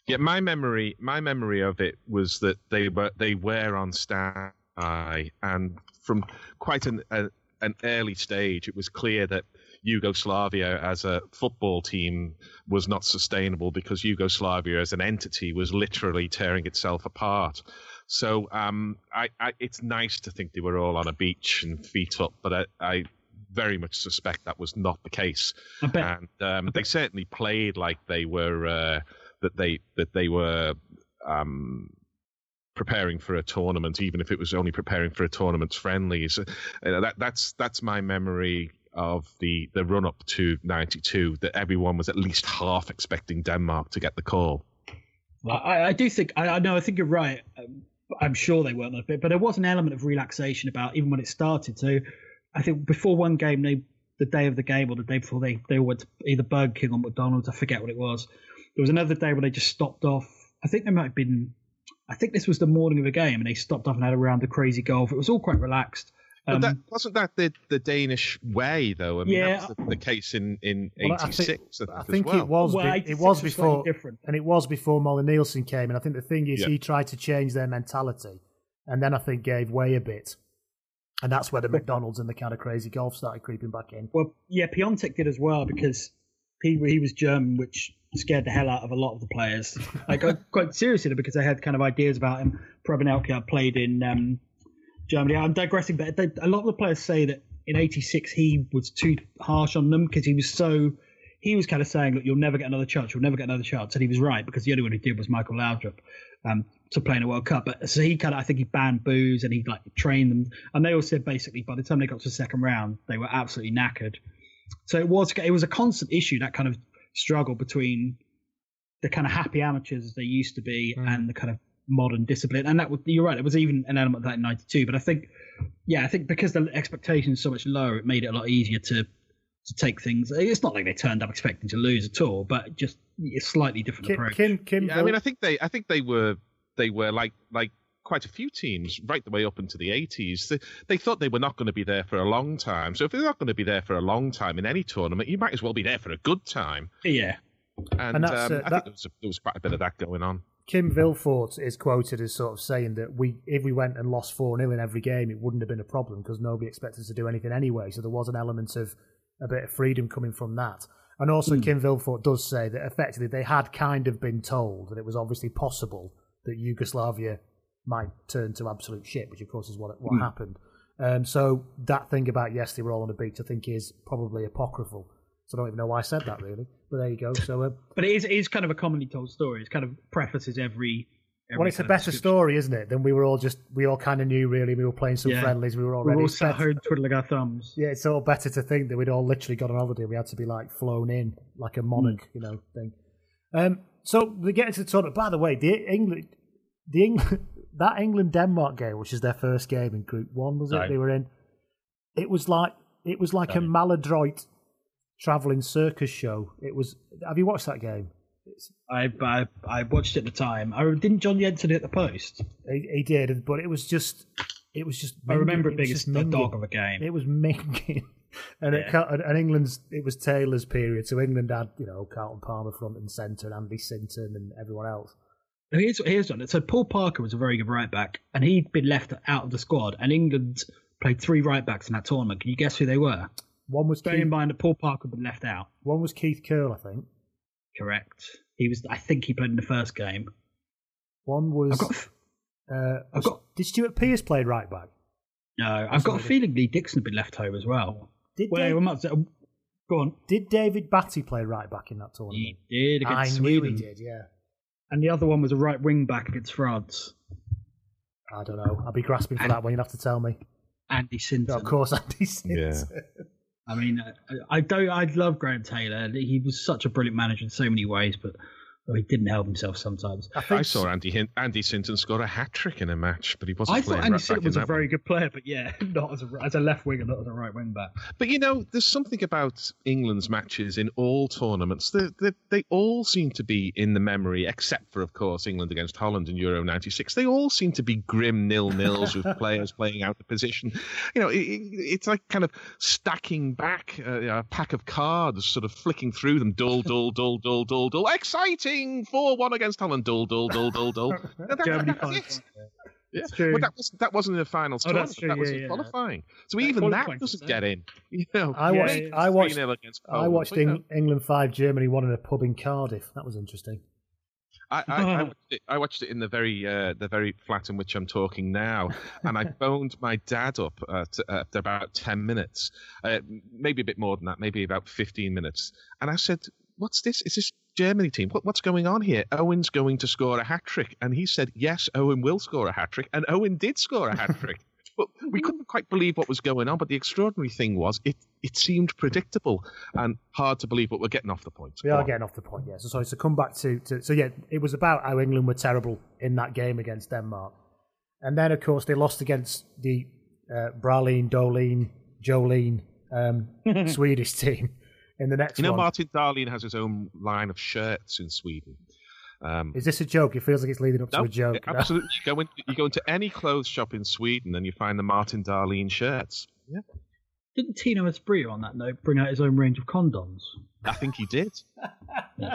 Yeah, my memory, my memory of it was that they were they were on standby, and from quite an a, an early stage, it was clear that Yugoslavia as a football team was not sustainable because Yugoslavia as an entity was literally tearing itself apart. So um, I, I, it's nice to think they were all on a beach and feet up, but I, I very much suspect that was not the case and um, they certainly played like they were uh, that they that they were um, preparing for a tournament, even if it was only preparing for a tournament's friendlies. Uh, that that's that's my memory of the the run up to '92. That everyone was at least half expecting Denmark to get the call. I, I do think I, know. I think you're right. Um, I'm sure they weren't a bit, but there was an element of relaxation about even when it started. So I think before one game, they the day of the game or the day before they they all went to either Burger King or McDonald's. I forget what it was. There was another day where they just stopped off. I think they might have been. I think this was the morning of a game, and they stopped off and had a round of crazy golf. It was all quite relaxed. But Um, that wasn't that the, the Danish way, though. I mean, Yeah. that was the, the case in in Well, I '86. think, I I think, think as well. it was. Well, be- it was was before, different. and it was before Møller Nielsen came. And I think the thing is, Yeah. he tried to change their mentality, and then I think gave way a bit, and that's where the <laughs> McDonald's and the kind of crazy golf started creeping back in. Well, yeah, Piontek did as well because he he was German, which scared the hell out of a lot of the players. Like <laughs> quite seriously, because they had kind of ideas about him. Preben Elkjær played in um, Germany. I'm digressing, but they, a lot of the players say that in '86 he was too harsh on them because he was so. He was kind of saying, "Look, you'll never get another chance. You'll never get another chance," and he was right because the only one who did was Michael Laudrup um, to play in a World Cup. But so he kind of, I think he banned booze and he like trained them, and they all said basically by the time they got to the second round, they were absolutely knackered. So it was it was a constant issue that kind of struggle between the kind of happy amateurs as they used to be Mm. and the kind of modern discipline. And that was you're right, it was even an element of that in '92. But I think, yeah, I think because the expectations are so much lower, it made it a lot easier to to take things. It's not like they turned up expecting to lose at all, but just a slightly different Kim, approach. Kim, Kim Yeah, I mean, I think they, I think they were, they were like, like quite a few teams right the way up into the 80s. They, they thought they were not going to be there for a long time. So if they're not going to be there for a long time in any tournament, you might as well be there for a good time. yeah, And, And that's, um, uh, I that- think there was, there was quite a bit of that going on. Kim Vilfort is quoted as sort of saying that we, if we went and lost 4 0 in every game, it wouldn't have been a problem because nobody expected us to do anything anyway. So there was an element of a bit of freedom coming from that. And also, Kim Vilfort does say that effectively they had kind of been told that it was obviously possible that Yugoslavia might turn to absolute shit, which of course is what what happened. Um, so that thing about yes, they were all on the beach, I think is probably apocryphal. So I don't even know why I said that really, but there you go. So uh, <laughs> but it is it is kind of a commonly told story. It's kind of prefaces every. every Well, it's a better story, isn't it? Than we were all just we all kind of knew really. We were playing some Yeah. friendlies. We were all We're all It's sat home twiddling our thumbs. Yeah, it's all better to think that we'd all literally got on holiday. We had to be like flown in like a monarch, you know, thing. Um, so they get into the tournament. By the way, the England, the England, <laughs> that England Denmark game, which is their first game in Group One, was it? Right. They were in. It was like it was like a maladroit traveling circus show. It was. Have you watched that game? I, I I watched it at the time. I didn't John Jensen hit the post. He, he did, but it was just it was just. I remember it being just a minging. dog of a game. It was minging. <laughs> And, Yeah. ca- and England's it was Taylor's period, so England had you know Carlton Palmer front and centre, and Andy Sinton and everyone else. Here's here's one. So Paul Parker was a very good right back, and he'd been left out of the squad. And England played three right backs in that tournament. Can you guess who they were? One was Bearing in Keith, mind that Paul Parker had been left out. one was Keith Curle, I think. Correct. He was. I think he played in the first game. One was. I've got. uh, I've was- got- Did Stuart Pearce play right back? No, I've got a somebody. feeling Lee Dixon had been left home as well. Did Well, Dave- we might go on. Did David Batty play right back in that tournament? He did I against knew Sweden, he did. Yeah. and the other one was a right wing back against France. I don't know. I'll be grasping for that one. You'll have to tell me. Andy Sinton. Of course, <laughs> Andy Sinton. Yeah. I mean, I, I don't. I love Graham Taylor. He was such a brilliant manager in so many ways, but well, he didn't help himself sometimes. I think I saw Andy Hin- Andy Sinton score a hat trick in a match, but he wasn't I thought Andy right Sinton was a very one. good player, but yeah, <laughs> not as a as a left winger, not as a right wing back. But you know, there's something about England's matches in all tournaments. They, they, they all seem to be in the memory, except for, of course, England against Holland in Euro '96. They all seem to be grim nil nils with <laughs> players playing out of position. You know, it, it- it's like kind of stacking back uh, a pack of cards, sort of flicking through them. Dull, dull, dull, dull, dull, dull. Exciting! Four-one against Holland. Dull, dull, dull, dull, dull. <laughs> That- Germany that's it. Yeah. It's true. But that was that wasn't in the finals Oh, that's tournament. true, That was yeah, in yeah. qualifying. So Yeah, even that qualifying, doesn't get in. <laughs> You know, I watched. yeah, I watched. I watched But, you know, Eng- England five, Germany one in a pub in Cardiff. That was interesting. I, I, I, <laughs> watched it, I watched it in the very uh, the very flat in which I'm talking now, and I phoned my dad up at, at about ten minutes, uh, maybe a bit more than that, maybe about fifteen minutes, and I said, "What's this? Is this Germany team? What, what's going on here? Owen's going to score a hat trick," and he said, "Yes, Owen will score a hat trick," and Owen did score a hat trick. <laughs> But we couldn't quite believe what was going on. But the extraordinary thing was, it, it seemed predictable and hard to believe. But we're getting off the point. We Go are on. getting off the point, yeah. So sorry. So come back to, to so yeah, it was about how England were terrible in that game against Denmark, and then of course they lost against the uh, Bralin, Dolin, Jolene um, <laughs> Swedish team in the next You know, one. Martin Dahlin has his own line of shirts in Sweden. Um, Is this a joke? It feels like it's leading up to a joke. No? absolutely. You go, in, you go into any clothes shop in Sweden and you find the Martin Dahlin shirts. Yeah, Didn't Tino Asprilla on that note bring out his own range of condoms? I think he did. <laughs>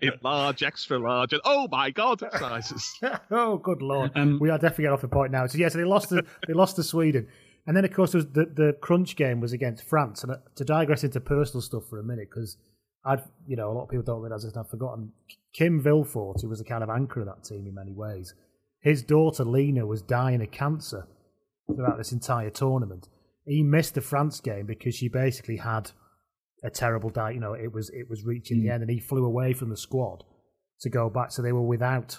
in large, extra large, and oh my god, sizes. <laughs> oh, good lord! Um, we are definitely getting off the point now. So yes, they lost to they lost to Sweden, and then of course was the the crunch game was against France. And uh, to digress into personal stuff for a minute, because I'd you know a lot of people don't realize this, and I've forgotten. Kim Vilfort, who was the kind of anchor of that team in many ways, his daughter Lena was dying of cancer throughout this entire tournament. He missed the France game because she basically had a terrible diet. You know, it was it was reaching the end, and he flew away from the squad to go back. So they were without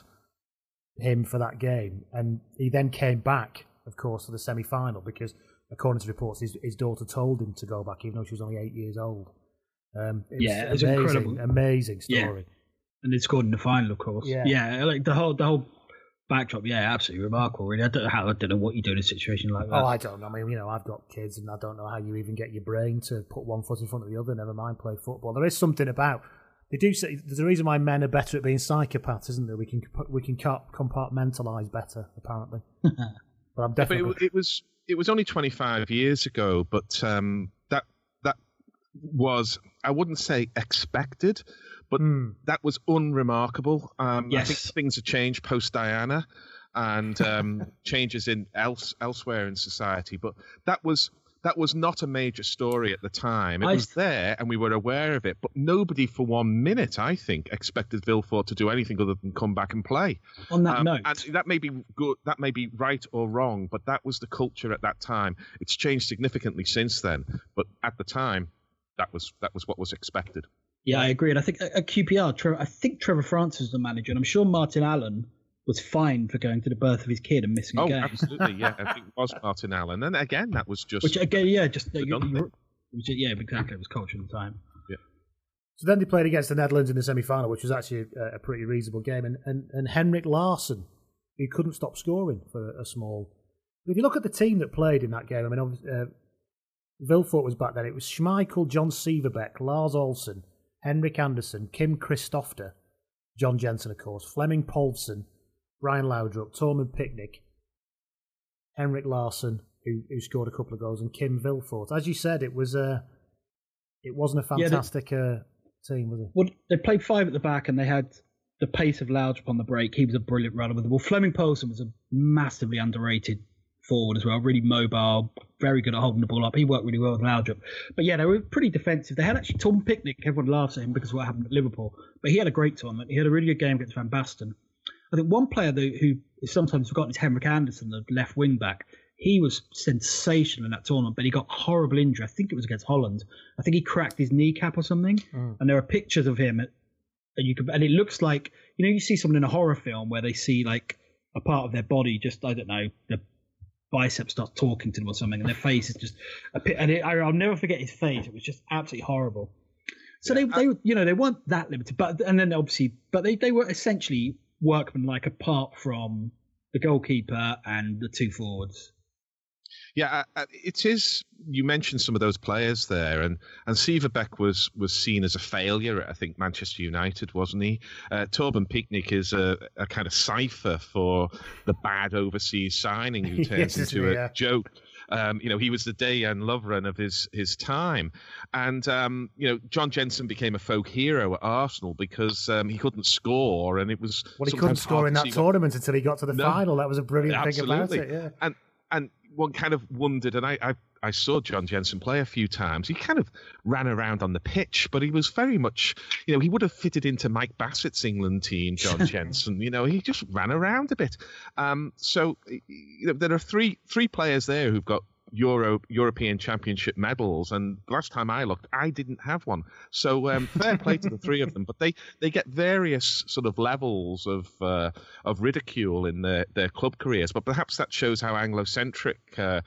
him for that game, and he then came back, of course, to the semi final because, according to reports, his, his daughter told him to go back, even though she was only eight years old. Um, it Yeah, it's was was amazing, incredible. amazing Yeah. story. and they scored in the final, of course. Yeah. yeah, like the whole the whole backdrop. Yeah, absolutely remarkable. Really, I don't know how I don't know what you do in a situation like that. Oh, I don't know. I mean, you know, I've got kids, and I don't know how you even get your brain to put one foot in front of the other. Never mind play football. There is something about they do say there's a reason why men are better at being psychopaths, isn't there? We can we can compartmentalize better, apparently. <laughs> but I'm But definitely it, it was it was only 25 years ago, but um, that that was I wouldn't say expected, but Hmm. that was unremarkable. Um, I think things have changed post Diana, and um, <laughs> changes in else elsewhere in society. But that was that was not a major story at the time. It I was there, and we were aware of it. But nobody, for one minute, I think, expected Vilfort to do anything other than come back and play. On that Um, note, and that may be good, that may be right or wrong, but that was the culture at that time. It's changed significantly since then, but at the time, that was that was what was expected. yeah, I agree. And I think at at QPR, Trevor, I think Trevor Francis was the manager, and I'm sure Martin Allen was fined for going to the birth of his kid and missing a Oh, game. absolutely, yeah. I think <laughs> it was Martin Allen, and again, that was just Which again, yeah, just you, you, which, yeah, exactly. It was culture at the time. Yeah. So then they played against the Netherlands in the semi final, which was actually a, a pretty reasonable game. And, and, and Henrik Larsen, he couldn't stop scoring for a, a small. If you look at the team that played in that game, I mean, uh, Vilfort was back then. It was Schmeichel, John Sivebæk, Lars Olsen, Henrik Andersen, Kim Christofte, John Jensen, of course, Flemming Povlsen, Brian Laudrup, Torben Piechnik, Henrik Larsen, who, who scored a couple of goals, and Kim Vilfort. As you said, it was a it wasn't a Yeah, they- fantastic uh, team, was it? Well, they played five at the back, and they had the pace of Laudrup on the break. He was a brilliant runner with the ball. Flemming Povlsen was a massively underrated forward as well, really mobile, very good at holding the ball up. He worked really well with Laudrup. But yeah, they were pretty defensive. They had actually Torben Piechnik. Everyone laughs at him because of what happened at Liverpool, but he had a great tournament. He had a really good game against Van Basten. I think one player though, who is sometimes forgotten is Henrik Andersen, the left wing back. He was sensational in that tournament, but he got horrible injury. I think it was against Holland. I think he cracked his kneecap or something. Mm. And there are pictures of him, at, and you can, and it looks like you know you see someone in a horror film where they see like a part of their body just I don't know the bicep starts talking to them or something, and their face is just a pi- and it, I, I'll never forget his face. It was just absolutely horrible. So they, they, you know, they weren't that limited, but and then obviously, but they, they were essentially workmanlike apart from the goalkeeper and the two forwards. Yeah, it is. You mentioned some of those players there, and and Beck was was seen as a failure. at, I think Manchester United, wasn't he? Uh, Torben Piechnik is a, a kind of cipher for the bad overseas signing who <laughs> turns isn't into a Yeah. joke. Um, you know, he was the Dejan Lovren of his his time, and um, you know, John Jensen became a folk hero at Arsenal because um, he couldn't score, and it was Well, he couldn't score in that tournament until he got to the No. final. That was a brilliant thing about it. Yeah. And and one kind of wondered, and I, I I saw John Jensen play a few times. He kind of ran around on the pitch, but he was very much, you know, he would have fitted into Mike Bassett's England team. John <laughs> Jensen, you know, he just ran around a bit. Um, so you know, there are three three players there who've got. Euro European Championship medals, and last time I looked, I didn't have one. So um, fair play to the three of them, but they, they get various sort of levels of uh, of ridicule in their, their club careers. But perhaps that shows how Anglo-centric uh,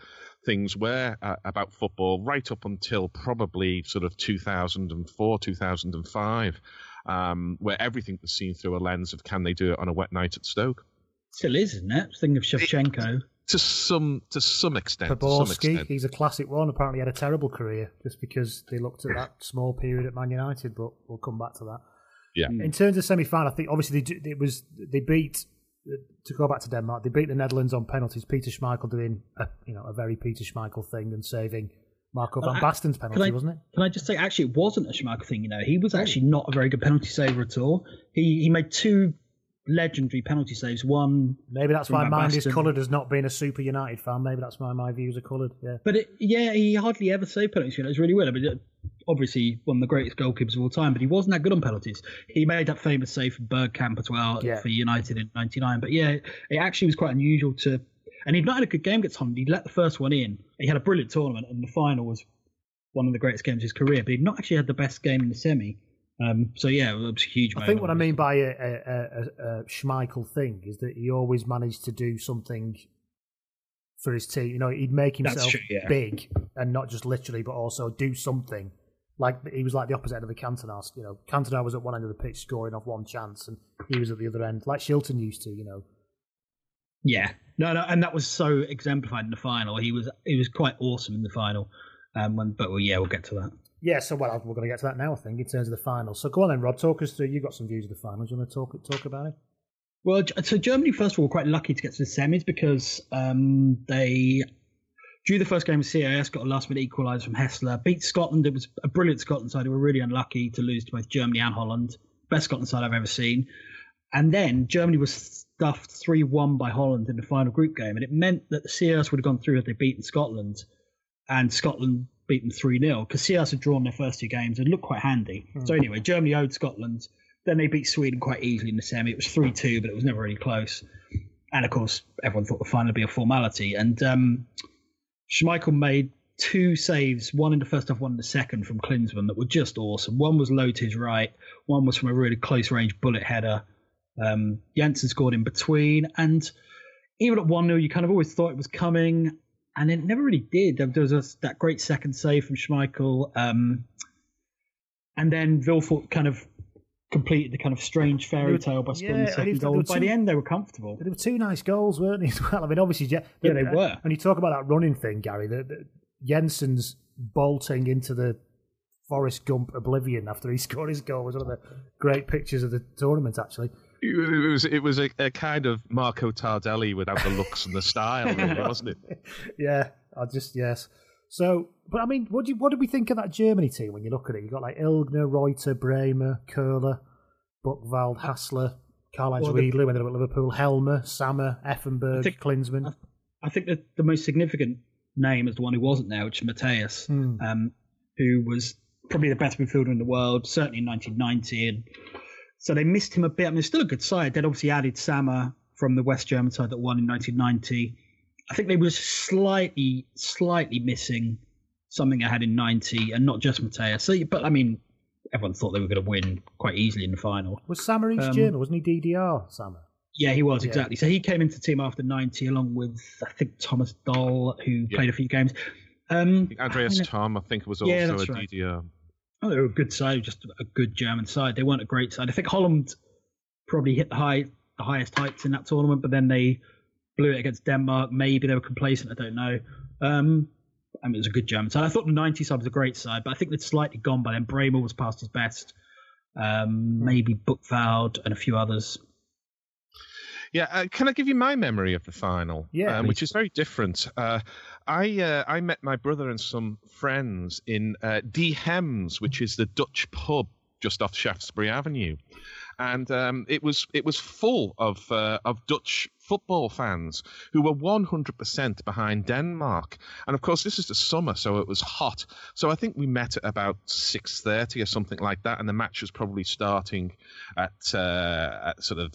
things were uh, about football right up until probably sort of 2004, 2005, um, where everything was seen through a lens of can they do it on a wet night at Stoke? Still is, isn't it? Think of Shevchenko. To some to some extent. to some extent. he's a classic one. Apparently, had a terrible career just because they looked at that small period at Man United. But we'll come back to that. Yeah. In terms of semi-final, I think obviously they, d- it was they beat to go back to Denmark. They beat the Netherlands on penalties. Peter Schmeichel doing a you know a very Peter Schmeichel thing and saving Marco uh, van Basten's penalty, I, wasn't it? can I just say, actually, it wasn't a Schmeichel thing. You know, he was oh. actually not a very good penalty saver at all. He he made two legendary penalty saves. One, Maybe that's why Van mind is coloured as not being a super United fan. Maybe that's why my views are coloured. Yeah. but it, yeah, he hardly ever saved penalties. You know, it's really weird. I mean, uh, obviously one of the greatest goalkeepers of all time, but he wasn't that good on penalties. He made that famous save for Bergkamp as well Yeah. for United in '99. But yeah, it actually was quite unusual to. And he'd not had a good game against Holland. He'd let the first one in. He had a brilliant tournament, and the final was one of the greatest games of his career. But he'd not actually had the best game in the semi. Um, so yeah, it was a huge. I think what I mean by a, a, a, a Schmeichel thing is that he always managed to do something for his team. You know, he'd make himself true, yeah. big and not just literally, but also do something. Like he was like the opposite end of the Cantona. You know, Cantona was at one end of the pitch scoring off one chance, and he was at the other end, like Shilton used to. You know, Yeah, no, no, and that was so exemplified in the final. He was he was quite awesome in the final. Um, when, but well, yeah, we'll get to that. Yeah. So well, we're going to get to that now. I think in terms of the final. So go on then, Rob, Talk us through. You've got some views of the final. Do you want to talk talk about it? Well, so Germany first of all were quite lucky to get to the semis because um, they drew the first game with CIS, got a last minute equaliser from Hässler, beat Scotland. It was a brilliant Scotland side. They were really unlucky to lose to both Germany and Holland. Best Scotland side I've ever seen. And then Germany was stuffed 3 1 by Holland in the final group game. And it meant that the CIS would have gone through had they beaten Scotland and Scotland beat them 3 0 because CIS had drawn their first two games and looked quite handy. So, anyway, Germany owed Scotland. Then they beat Sweden quite easily in the semi. It was 3 2, but it was never really close. And of course, everyone thought the final would be a formality. And um, Schmeichel made two saves, one in the first half, one in the second from Klinsmann that were just awesome. One was low to his right, one was from a really close range bullet header. Um, Jensen scored in between. And even at 1 0, you kind of always thought it was coming. And it never really did. There was a, that great second save from Schmeichel. Um, and then Vilfort kind of completed the kind of strange fairy tale by scoring yeah, the second it was- there goal. By two- the end, they were comfortable. But they were two nice goals, weren't they? As well. I mean, obviously, Je- Yeah, they were. And you talk about that running thing, Gary, the, the Jensen's bolting into the Forrest Gump oblivion after he <laughs> scored his goal. Was one of the great pictures of the tournament, actually. It was it was a, a kind of Marco Tardelli without the looks and the style, really, <laughs> wasn't it? yeah, I just yes. So, but I mean, what do you, what do we think of that Germany team when you look at it? You have got like Ilgner, Reuter, Brehme, Kohler, Buchwald, Hässler, Karl-Heinz Well, the- when they were at Liverpool, Helmer, Sammer, Effenberg, I think- Klinsmann. I think that the most significant name is the one who wasn't there, which is Matthäus, Hmm. um, who was probably the best midfielder in the world, certainly in 1990. And so they missed him a bit. I mean, it's still a good side. They'd obviously added Sammer from the West German side that won in 1990. I think they were slightly, slightly missing something I had in 90, and not just Matthäus. So, but I mean, everyone thought they were going to win quite easily in the final. Was Sammer East Um, German? Wasn't he DDR, Sammer? Yeah, he was Yeah. exactly. So he came into the team after '90, along with I think Thomas Doll, who played a few games. Um, Andreas I Thom, I think, was also that's a right. DDR. Oh, they were a good side, just a good German side. They weren't a great side. I think Holland probably hit the high, the highest heights in that tournament, but then they blew it against Denmark. Maybe they were complacent. I don't know. Um, I mean, it was a good German side. I thought the '90 side was a great side, but I think they'd slightly gone by then. Brehme was past his best. Um, maybe Buchwald and a few others. Yeah, uh, can I give you my memory of the final? Yeah, um, which is very different. Uh, I uh, I met my brother and some friends in uh, De Hems, which is the Dutch pub just off Shaftesbury Avenue, and um, it was it was full of uh, of Dutch football fans who were 100% behind Denmark. And of course, this is the summer, so it was hot. So I think we met at about 6:30 or something like that, and the match was probably starting at, uh, at sort of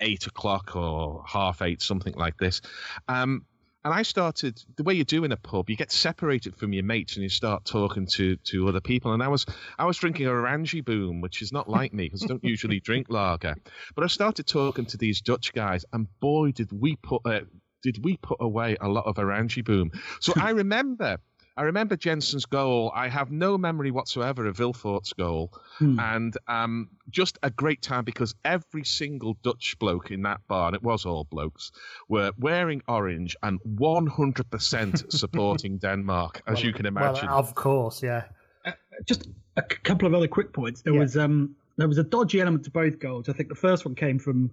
eight o'clock or half eight, something like this. Um, and I started the way you do in a pub. You get separated from your mates and you start talking to, to other people. And I was I was drinking a Orange Boom, which is not like me because I don't usually <laughs> drink lager. But I started talking to these Dutch guys, and boy, did we put uh, did we put away a lot of Orange Boom. So I remember. I remember Jensen's goal. I have no memory whatsoever of Vilfort's goal, Hmm. and um, just a great time because every single Dutch bloke in that bar, and it was all blokes, were wearing orange and 100% <laughs> supporting Denmark, as you can imagine. Well, of course, yeah. just a c- couple of other quick points. There Yeah. was um there was a dodgy element to both goals. I think the first one came from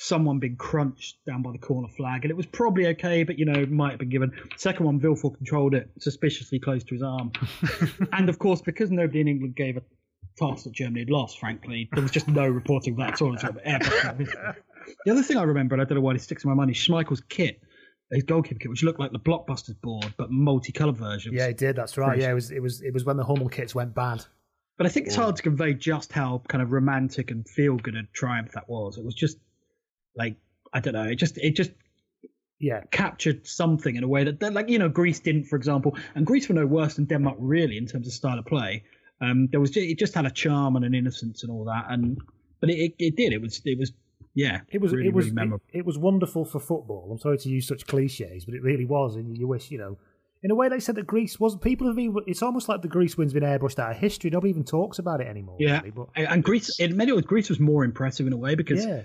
someone being crunched down by the corner flag, and it was probably okay, but you know might have been given. Second one, Vilfort controlled it suspiciously close to his arm, <laughs> and of course because nobody in England gave a toss that Germany had lost, frankly, there was just no reporting of that at all. Sort of epic. <laughs> the other thing I remember, and I don't know why it sticks in my mind, is Schmeichel's kit. His goalkeeper kit, which looked like the blockbusters board, but multicolored version. Yeah, it did. That's right. Yeah, it was. It was. It was when the Hummel kits went bad. But I think it's hard to convey just how kind of romantic and feel good a triumph that was. It was just like I don't know. It just it just Yeah, captured something in a way that, like you know Greece didn't, for example. And Greece were no worse than Denmark really in terms of style of play. Um, there was it just had a charm and an innocence and all that. And but it, it, it did. It was it was yeah. it was. really, it was. really memorable. it, it was wonderful for football. I'm sorry to use such cliches, but it really was. And you wish, you know, in a way, they said that Greece was. People have been. It's almost like the Greece win's been airbrushed out of history. Nobody even talks about it anymore. Yeah, really, but and and Greece. In many ways, Greece was more impressive in a way because yeah,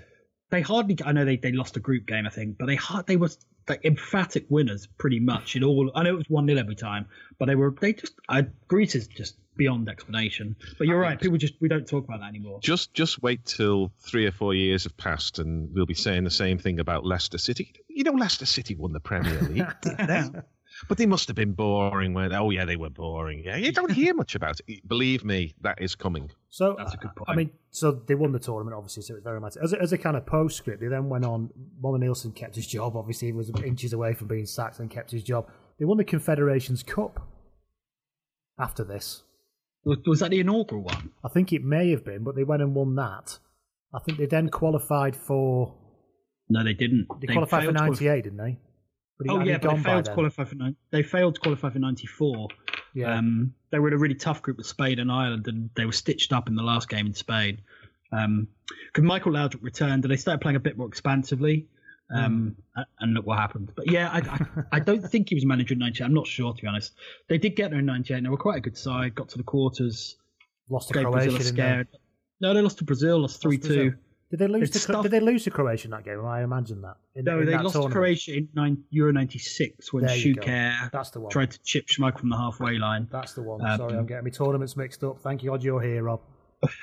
they hardly I know they, they lost a group game I think but they hard they were like emphatic winners pretty much in all I know it was one 0 every time but they were they just I, Greece is just beyond explanation but you're right people just we don't talk about that anymore Just just wait till three or four years have passed, and we'll be saying the same thing about Leicester City. You know, Leicester City won the Premier League, didn't they? <laughs> But they must have been boring. When oh yeah, they were boring. Yeah, you don't hear much about it. Believe me, that is coming. So That's a good point. I mean, so they won the tournament, obviously. So it's very romantic. As a, as a kind of postscript, they then went on. Møller Nielsen kept his job. Obviously, he was inches away from being sacked and kept his job. They won the Confederations Cup. After this, was, was that the inaugural one I think it may have been, but they went and won that. I think they then qualified for. no they didn't They, qualified for failed to qualify- '98, didn't they? But he- oh yeah but they failed to qualify for they failed to qualify for 94 Yeah. Um, they were in a really tough group with Spain and Ireland, and they were stitched up in the last game in Spain. Um, because Michael Laudrup returned, and they started playing a bit more expansively. Um, a- and look what happened. But yeah, I, I, I don't <laughs> think he was manager in '98. I'm not sure to be honest. They did get there in '98. They were quite a good side. Got to the quarters. Lost to Croatia, Brazil a scare. No, they lost to Brazil. Lost three two. Did they lose? To, stuff- did they lose to Croatia in that game? I imagine that. In, No, in they that lost to. Croatia in nine, Euro '96 when There. Suker That's the one. tried to chip Schmeichel from the halfway line. That's the one. Um, Sorry, I'm getting my tournaments mixed up. Thank you, Odd, you're here, Rob.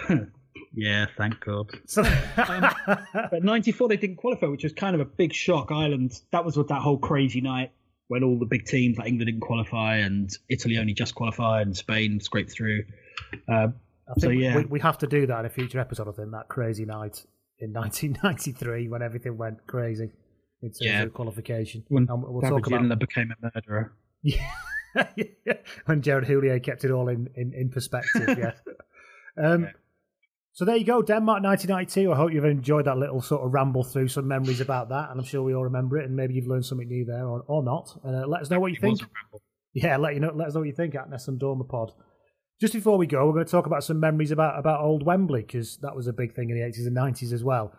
<laughs> Yeah, thank God. So, But '94 they didn't qualify, which was kind of a big shock. Ireland. That was what that whole crazy night when all the big teams like England didn't qualify and Italy only just qualified and Spain scraped through. Uh, I think So, yeah. we, we have to do that in a future episode. I think that crazy night in 1993 when everything went crazy in terms Yeah. of qualification. when And we'll David talk about Ginola became a murderer. Yeah. <laughs> when Gérard Houllier kept it all in, in, in perspective. Yeah. <laughs> Um, Yeah. So there you go, Denmark 1992. I hope you've enjoyed that little sort of ramble through some memories about that, and I'm sure we all remember it, and maybe you've learned something new there or, or not. Uh, let us know what you It think. was a ramble. Yeah, let you know. Let us know what you think at Nessun Dorma Pod. Just before we go, we're going to talk about some memories about about old Wembley because that was a big thing in the eighties and nineties as well.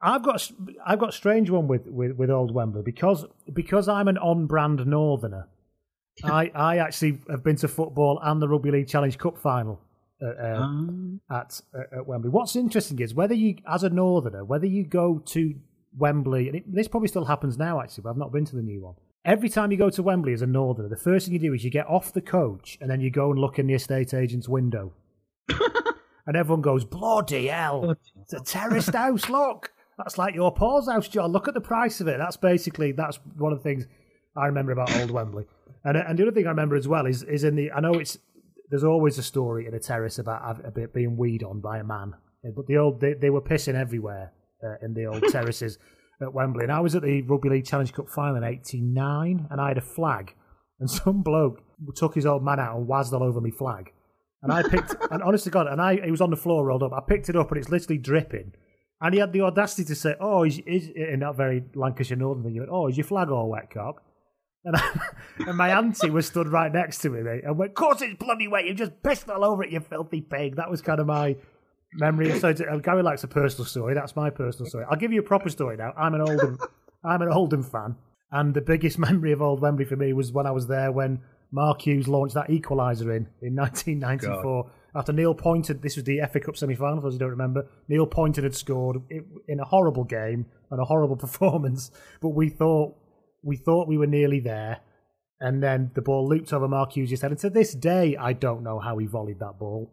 I've got a- I've got a strange one with, with, with old Wembley because because I'm an on brand northerner. <laughs> I I actually have been to football and the Rugby League Challenge Cup final uh, uh, Um, at uh, at Wembley. What's interesting is whether you, as a northerner, whether you go to Wembley, and it, this probably still happens now actually, but I've not been to the new one. Every time you go to Wembley as a northerner, the first thing you do is you get off the coach and then you go and look in the estate agent's window, <laughs> and everyone goes, "Bloody hell! It's a terraced house. Look, that's like your Paul's house, John. Look at the price of it. That's basically that's one of the things I remember about old Wembley. And and the other thing I remember as well is is in the I know it's there's always a story in a terrace about a bit being weed on by a man, but the old they, they were pissing everywhere uh, in the old <laughs> terraces at Wembley. And I was at the Rugby League Challenge Cup final in '89, and I had a flag, and <laughs> some bloke took his old man out and wazzed all over me flag. And I picked, <laughs> and honest to God, and I it was on the floor rolled up. I picked it up and it's literally dripping. And he had the audacity to say, "Oh, is, is in that very Lancashire Northern thing, he went, "Oh, is your flag all wet, cock?" And, I, <laughs> and my auntie was stood right next to me, mate, and went, "Of course it's bloody wet. You just pissed all over it, you filthy pig." That was kind of my memory. So uh, Gary likes a personal story. That's my personal story. I'll give you a proper story now. I'm an Oldham, <laughs> I'm an Oldham fan, and the biggest <laughs> memory of Old Wembley for me was when I was there when Mark Hughes launched that equaliser in in 1994. After Neil Pointon, this was the FA Cup semi-final. For those who don't remember, Neil Pointon had scored in a horrible game and a horrible <laughs> performance. But we thought we thought we were nearly there, and then the ball looped over Mark Hughes' head. And to this day, I don't know how he volleyed that ball.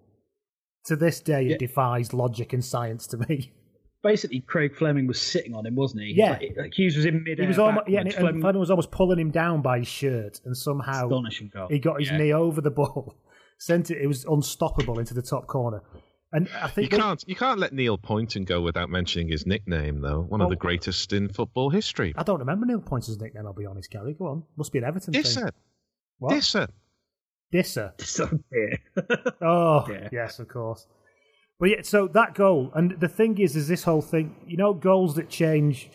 To this day, Yeah. it defies logic and science to me. <laughs> basically, Craig Fleming was sitting on him, wasn't he? Yeah. Like, like Hughes was in mid-air. He was almost yeah, and, backwards. and Fleming- Fleming was almost pulling him down by his shirt, and somehow astonishing goal. he got his Yeah. knee over the ball, <laughs> sent it. It was unstoppable into the top corner, and I think You think can't you can't let Neil Pointon go without mentioning his nickname though. One of the greatest in football history. I don't remember Neil Pointon's nickname. I'll be honest, Gary. Go on, must be an Everton thing. Disser. What? Disser. Disser. <laughs> So. Oh, Yeah. yes, of course. But yeah, so that goal, and the thing is, is this whole thing, you know, goals that change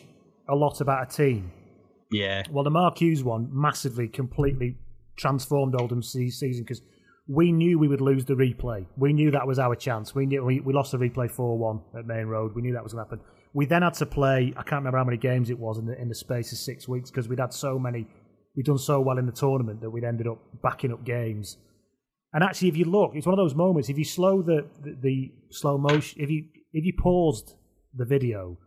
a lot about a team. yeah. Well, the Mark Hughes one massively, completely transformed Oldham's season because we knew we would lose the replay. We knew that was our chance. We knew we, we lost the replay four one at Maine Road. We knew that was going to happen. We then had to play. I can't remember how many games it was in the in the space of six weeks because we'd had so many. We'd done so well in the tournament that we'd ended up backing up games. And actually, if you look, it's one of those moments. If you slow the, the, the slow motion, if you if you paused the video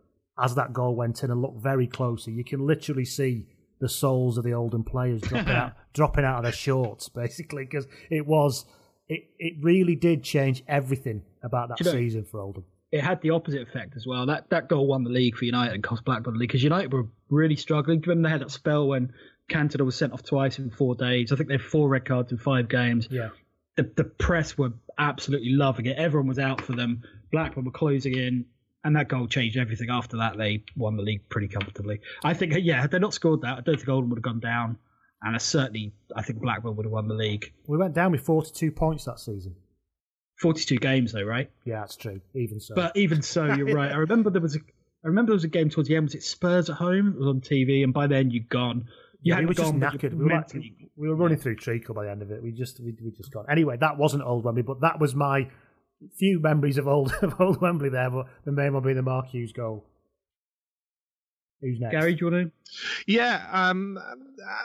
as that goal went in and looked very closely, you can literally see the souls of the Oldham players <laughs> dropping out, dropping out of their shorts, <laughs> basically, because it was it it really did change everything about that you know- season for Oldham. it had the opposite effect as well. That that goal won the league for United and cost Blackburn the league because United were really struggling. Do you remember they had that spell when Cantona was sent off twice in four days? I think they had four red cards in five games. Yeah, The the press were absolutely loving it. Everyone was out for them. Blackburn were closing in, and that goal changed everything. After that, they won the league pretty comfortably. I think, yeah, had they not scored that, I don't think Oldham would have gone down. And I certainly, I think Blackburn would have won the league. we went down with forty two points that season. Forty-two games, though, right? Yeah, that's true. Even so, But even so, you're <laughs> right. I remember there was a, I remember there was a game towards the end. Was it Spurs at home? It was on TV, and by then you'd gone. You yeah, we were just gone, but knackered. We were, like, we were running through treacle by the end of it. We just we, we just gone. Anyway, that wasn't old Wembley, but that was my few memories of old <laughs> of old Wembley there. But the main one being the Mark Hughes goal. Who's next? Gary, do you want to? Yeah, um,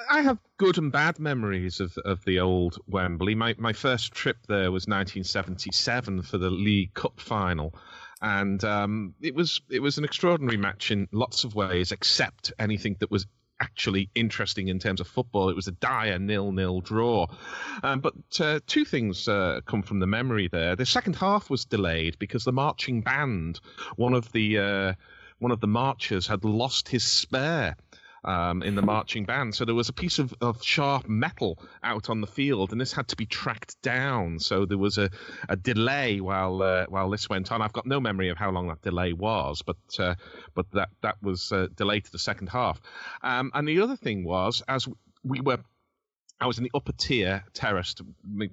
I have good and bad memories of, of the old Wembley. My my first trip there was 1977 for the League Cup final, and um, it was it was an extraordinary match in lots of ways, except anything that was actually interesting in terms of football. It was a dire nil-nil draw. Um, but uh, two things uh, come from the memory there. The second half was delayed because the marching band, one of the uh, one of the marchers, had lost his spare um, in the marching band. So there was a piece of, of sharp metal out on the field, and this had to be tracked down. So there was a, a delay while uh, while this went on. I've got no memory of how long that delay was, but uh, but that that was uh, delayed to the second half. Um, and the other thing was as we were I was in the upper tier, terraced.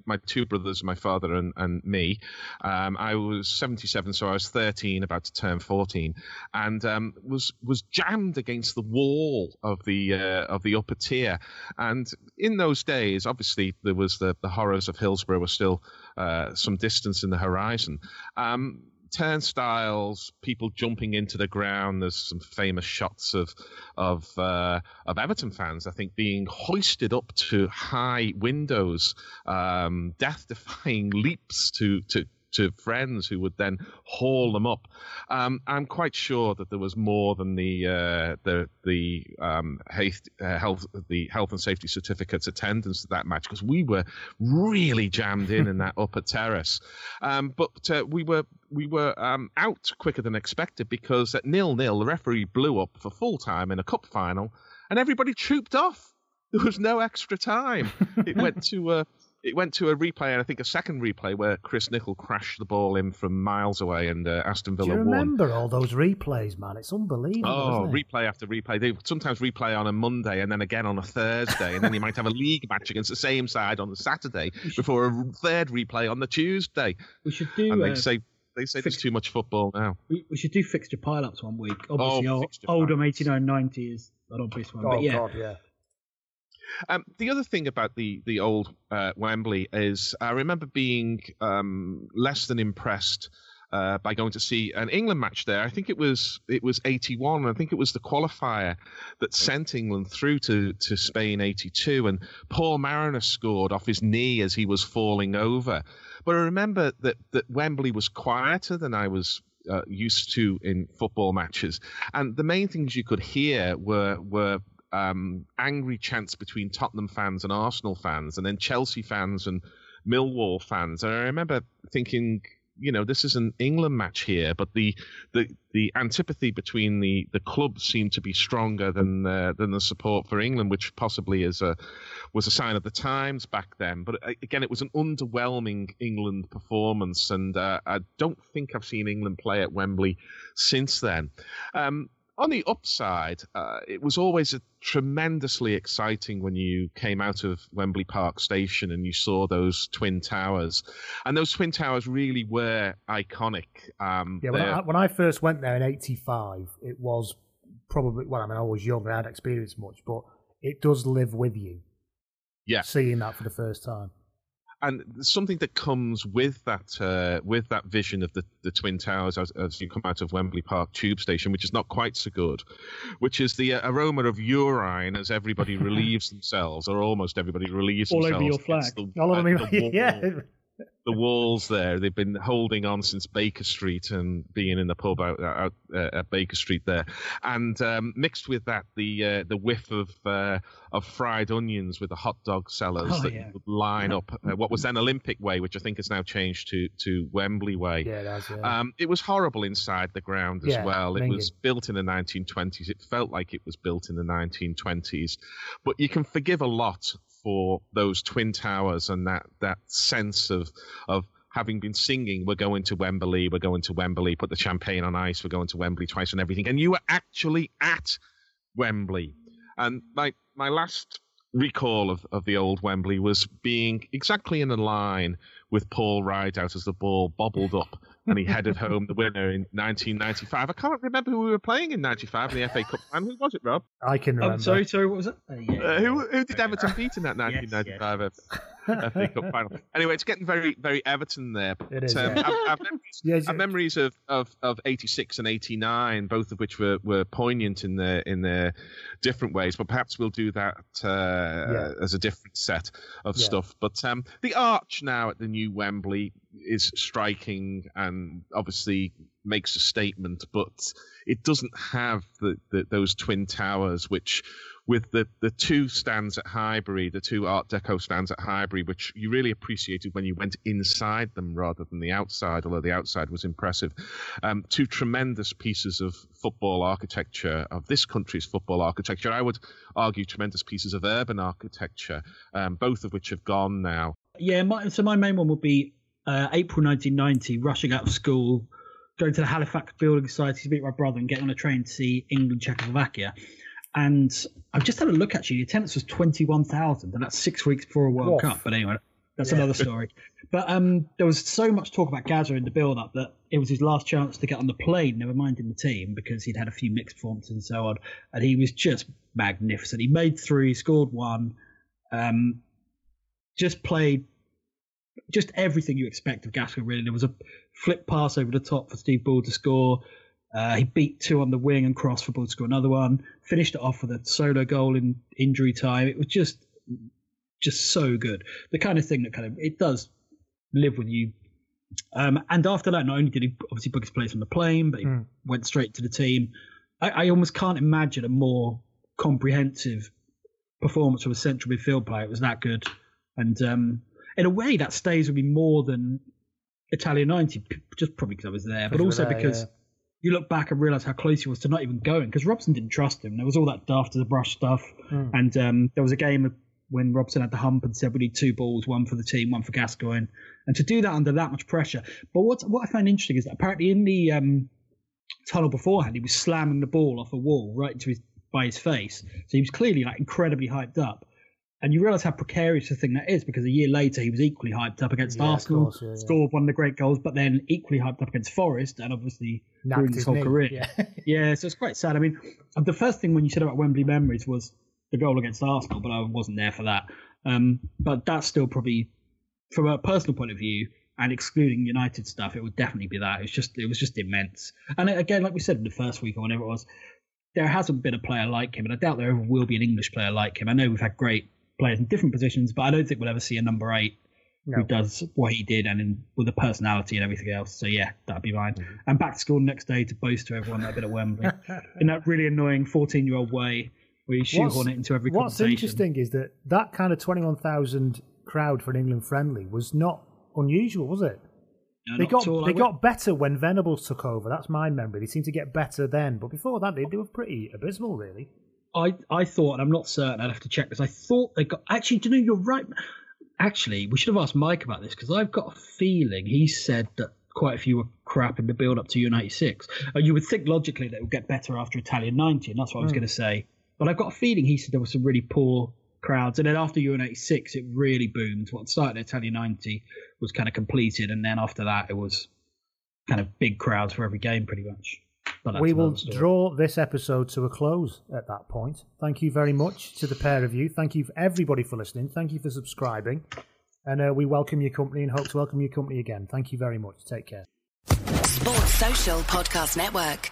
My, two brothers, my father, and, and me. Um, I was 77, so I was 13, about to turn 14, and um, was was jammed against the wall of the uh, of the upper tier. And in those days, obviously, there was the, the horrors of Hillsborough were still uh, some distance in the horizon. Um, turnstiles, people jumping into the ground. There's some famous shots of of uh, of Everton fans, I think, being hoisted up to high windows, um, death-defying <laughs> leaps to to to friends who would then haul them up. Um, I'm quite sure that there was more than the uh, the the um, health, uh, health the health and safety certificates attendance at that match because we were really jammed in in that upper terrace. Um, but uh, we were we were um, out quicker than expected because at nil nil the referee blew up for full time in a cup final and everybody trooped off. There was no extra time. It went to uh, it went to a replay, and I think a second replay where Chris Nicholl crashed the ball in from miles away, and uh, Aston Villa Do you won. remember all those replays, man? It's unbelievable. Oh, isn't it? replay after replay. They sometimes replay on a Monday and then again on a Thursday, and then you might have a league match against the same side on the Saturday before a third replay on the Tuesday. We should do. And they uh, say they say there's too much football now. we, we should do fixture pile-ups one week. Obviously, Oh, old, fixture Oldham pile-ups. 89 90 is an obvious one. Oh, but yeah, God, yeah. Um, the other thing about the the old uh, Wembley is I remember being um, less than impressed uh, by going to see an England match there. I think it was it was eighty one. I think it was the qualifier that sent England through to to Spain eighty two, and Paul Mariner scored off his knee as he was falling over. But I remember that that Wembley was quieter than I was uh, used to in football matches, and the main things you could hear were were um, angry chants between Tottenham fans and Arsenal fans, and then Chelsea fans and Millwall fans. And I remember thinking, you know, this is an England match here, but the the, the antipathy between the, the clubs seemed to be stronger than uh, than the support for England, which possibly is a was a sign of the times back then. But uh, again, it was an underwhelming England performance, and uh, I don't think I've seen England play at Wembley since then. Um, on the upside, uh, it was always a tremendously exciting when you came out of Wembley Park Station and you saw those twin towers, and those twin towers really were iconic. Um, Yeah, when I, when I first went there in '85, it was probably well. I mean, I was young, I hadn't experienced much, but it does live with you. Yeah. seeing that for the first time. And something that comes with that uh, with that vision of the, the twin towers as, as you come out of Wembley Park tube station, which is not quite so good, which is the uh, aroma of urine as everybody <laughs> relieves themselves, or almost everybody relieves themselves. All over your flag. The, All uh, me, yeah. The walls there. They've been holding on since Baker Street and being in the pub out, out uh, at Baker Street there, and um, mixed with that the uh, the whiff of uh, of fried onions with the hot dog sellers Oh, that yeah. would line up uh, what was then Olympic Way, which I think has now changed to to Wembley Way. Yeah, that's yeah. Um, it was horrible inside the ground as Yeah, well. It was minging. built in the 1920s. It felt like it was built in the 1920s. But you can forgive a lot for those twin towers and that that sense of of having been singing, we're going to Wembley, we're going to Wembley, put the champagne on ice, we're going to Wembley twice and everything. And you were actually at Wembley. And my my last recall of, of the old Wembley was being exactly in a line with Paul Rideout as the ball bobbled up and he headed home the winner in 1995. I can't remember who we were playing in 95 in the FA Cup. And who was it, Rob? I can remember. Oh, sorry, sorry. What was it? Uh, yeah, Uh, who, who did Everton beat in that Yes, 1995 FA Cup final? Anyway, it's getting very, very Everton there. But, It is, um, yeah. I've, I've memories, Yeah, memories of, of, of 86 and 89, both of which were, were poignant in their in their different ways. But perhaps we'll do that uh, as a different set of Yeah. stuff. But um, the arch now at the new Wembley is striking, and obviously makes a statement, but it doesn't have the, the, those twin towers which with the, the two stands at Highbury, the two Art Deco stands at Highbury, which you really appreciated when you went inside them rather than the outside, although the outside was impressive. Um, two tremendous pieces of football architecture, of this country's football architecture. I would argue tremendous pieces of urban architecture, um, both of which have gone now. Yeah, my, so my main one would be uh, April 1990, rushing out of school, going to the Halifax Building Society to meet my brother and getting on a train to see England, Czechoslovakia. And I've just had a look actually. The attendance was 21,000, and that's six weeks before a World Cup. But anyway, that's yeah. another story. But um, there was so much talk about Gazza in the build up that it was his last chance to get on the plane, never mind in the team, because he'd had a few mixed performances and so on. And he was just magnificent. He made three, scored one, um, just played just everything you expect of Gascoigne, really. There was a flip pass over the top for Steve Bull to score. Uh, he beat two on the wing and crossed for Bull to score another one. Finished it off with a solo goal in injury time. It was just, just so good. The kind of thing that kind of it does live with you. Um, and after that, not only did he obviously book his place on the plane, but he mm. went straight to the team. I, I almost can't imagine a more comprehensive performance from a central midfield player. It was that good, and um, in a way, that stays with me more than Italia 90, just probably because I was there, but also there, because yeah. You look back and realize how close he was to not even going because Robson didn't trust him. There was all that daft as a brush stuff. Mm. And um, there was a game when Robson had the hump and said, we need two balls, one for the team, one for Gascoigne. And to do that under that much pressure. But what, what I find interesting is that apparently in the um, tunnel beforehand, he was slamming the ball off a wall right into his by his face. So he was clearly like incredibly hyped up. And you realise how precarious a thing that is because a year later he was equally hyped up against yeah, Arsenal, course, yeah, scored one of the great goals, but then equally hyped up against Forest and obviously Knocked ruined his whole knee. career. Yeah. <laughs> yeah, so it's quite sad. I mean, the first thing when you said about Wembley memories was the goal against Arsenal, but I wasn't there for that. Um, but that's still probably, from a personal point of view, and excluding United stuff, it would definitely be that. It was just, it was just immense. And again, like we said in the first week or whenever it was, there hasn't been a player like him, and I doubt there ever will be an English player like him. I know we've had great players in different positions, but I don't think we'll ever see a number eight no. who does what he did and in, with the personality and everything else. So yeah, that'd be mine. Mm-hmm. And back to school the next day to boast to everyone that I've been at Wembley <laughs> in that really annoying fourteen-year-old way where you shoehorn what's, it into every What's interesting is that that kind of twenty-one thousand crowd for an England friendly was not unusual, was it? No, they got they got better when Venables took over. That's my memory. They seemed to get better then, but before that, they, they were pretty abysmal, really. I, I thought, and I'm not certain, I'd have to check this. I thought they got. Actually, do you know, you're right. Actually, we should have asked Mike about this because I've got a feeling he said that quite a few were crap in the build up to Euro 96. Uh, you would think logically that it would get better after Italia 90, and that's what I was mm. going to say. But I've got a feeling he said there were some really poor crowds. And then after Euro 96, it really boomed. What started Italia 90 was kind of completed, and then after that, it was kind of big crowds for every game, pretty much we will draw this episode to a close at that point. Thank you very much to the pair of you. Thank you, everybody, for listening. Thank you for subscribing. And uh, we welcome your company and hope to welcome your company again. Thank you very much. Take care. Sports Social Podcast Network.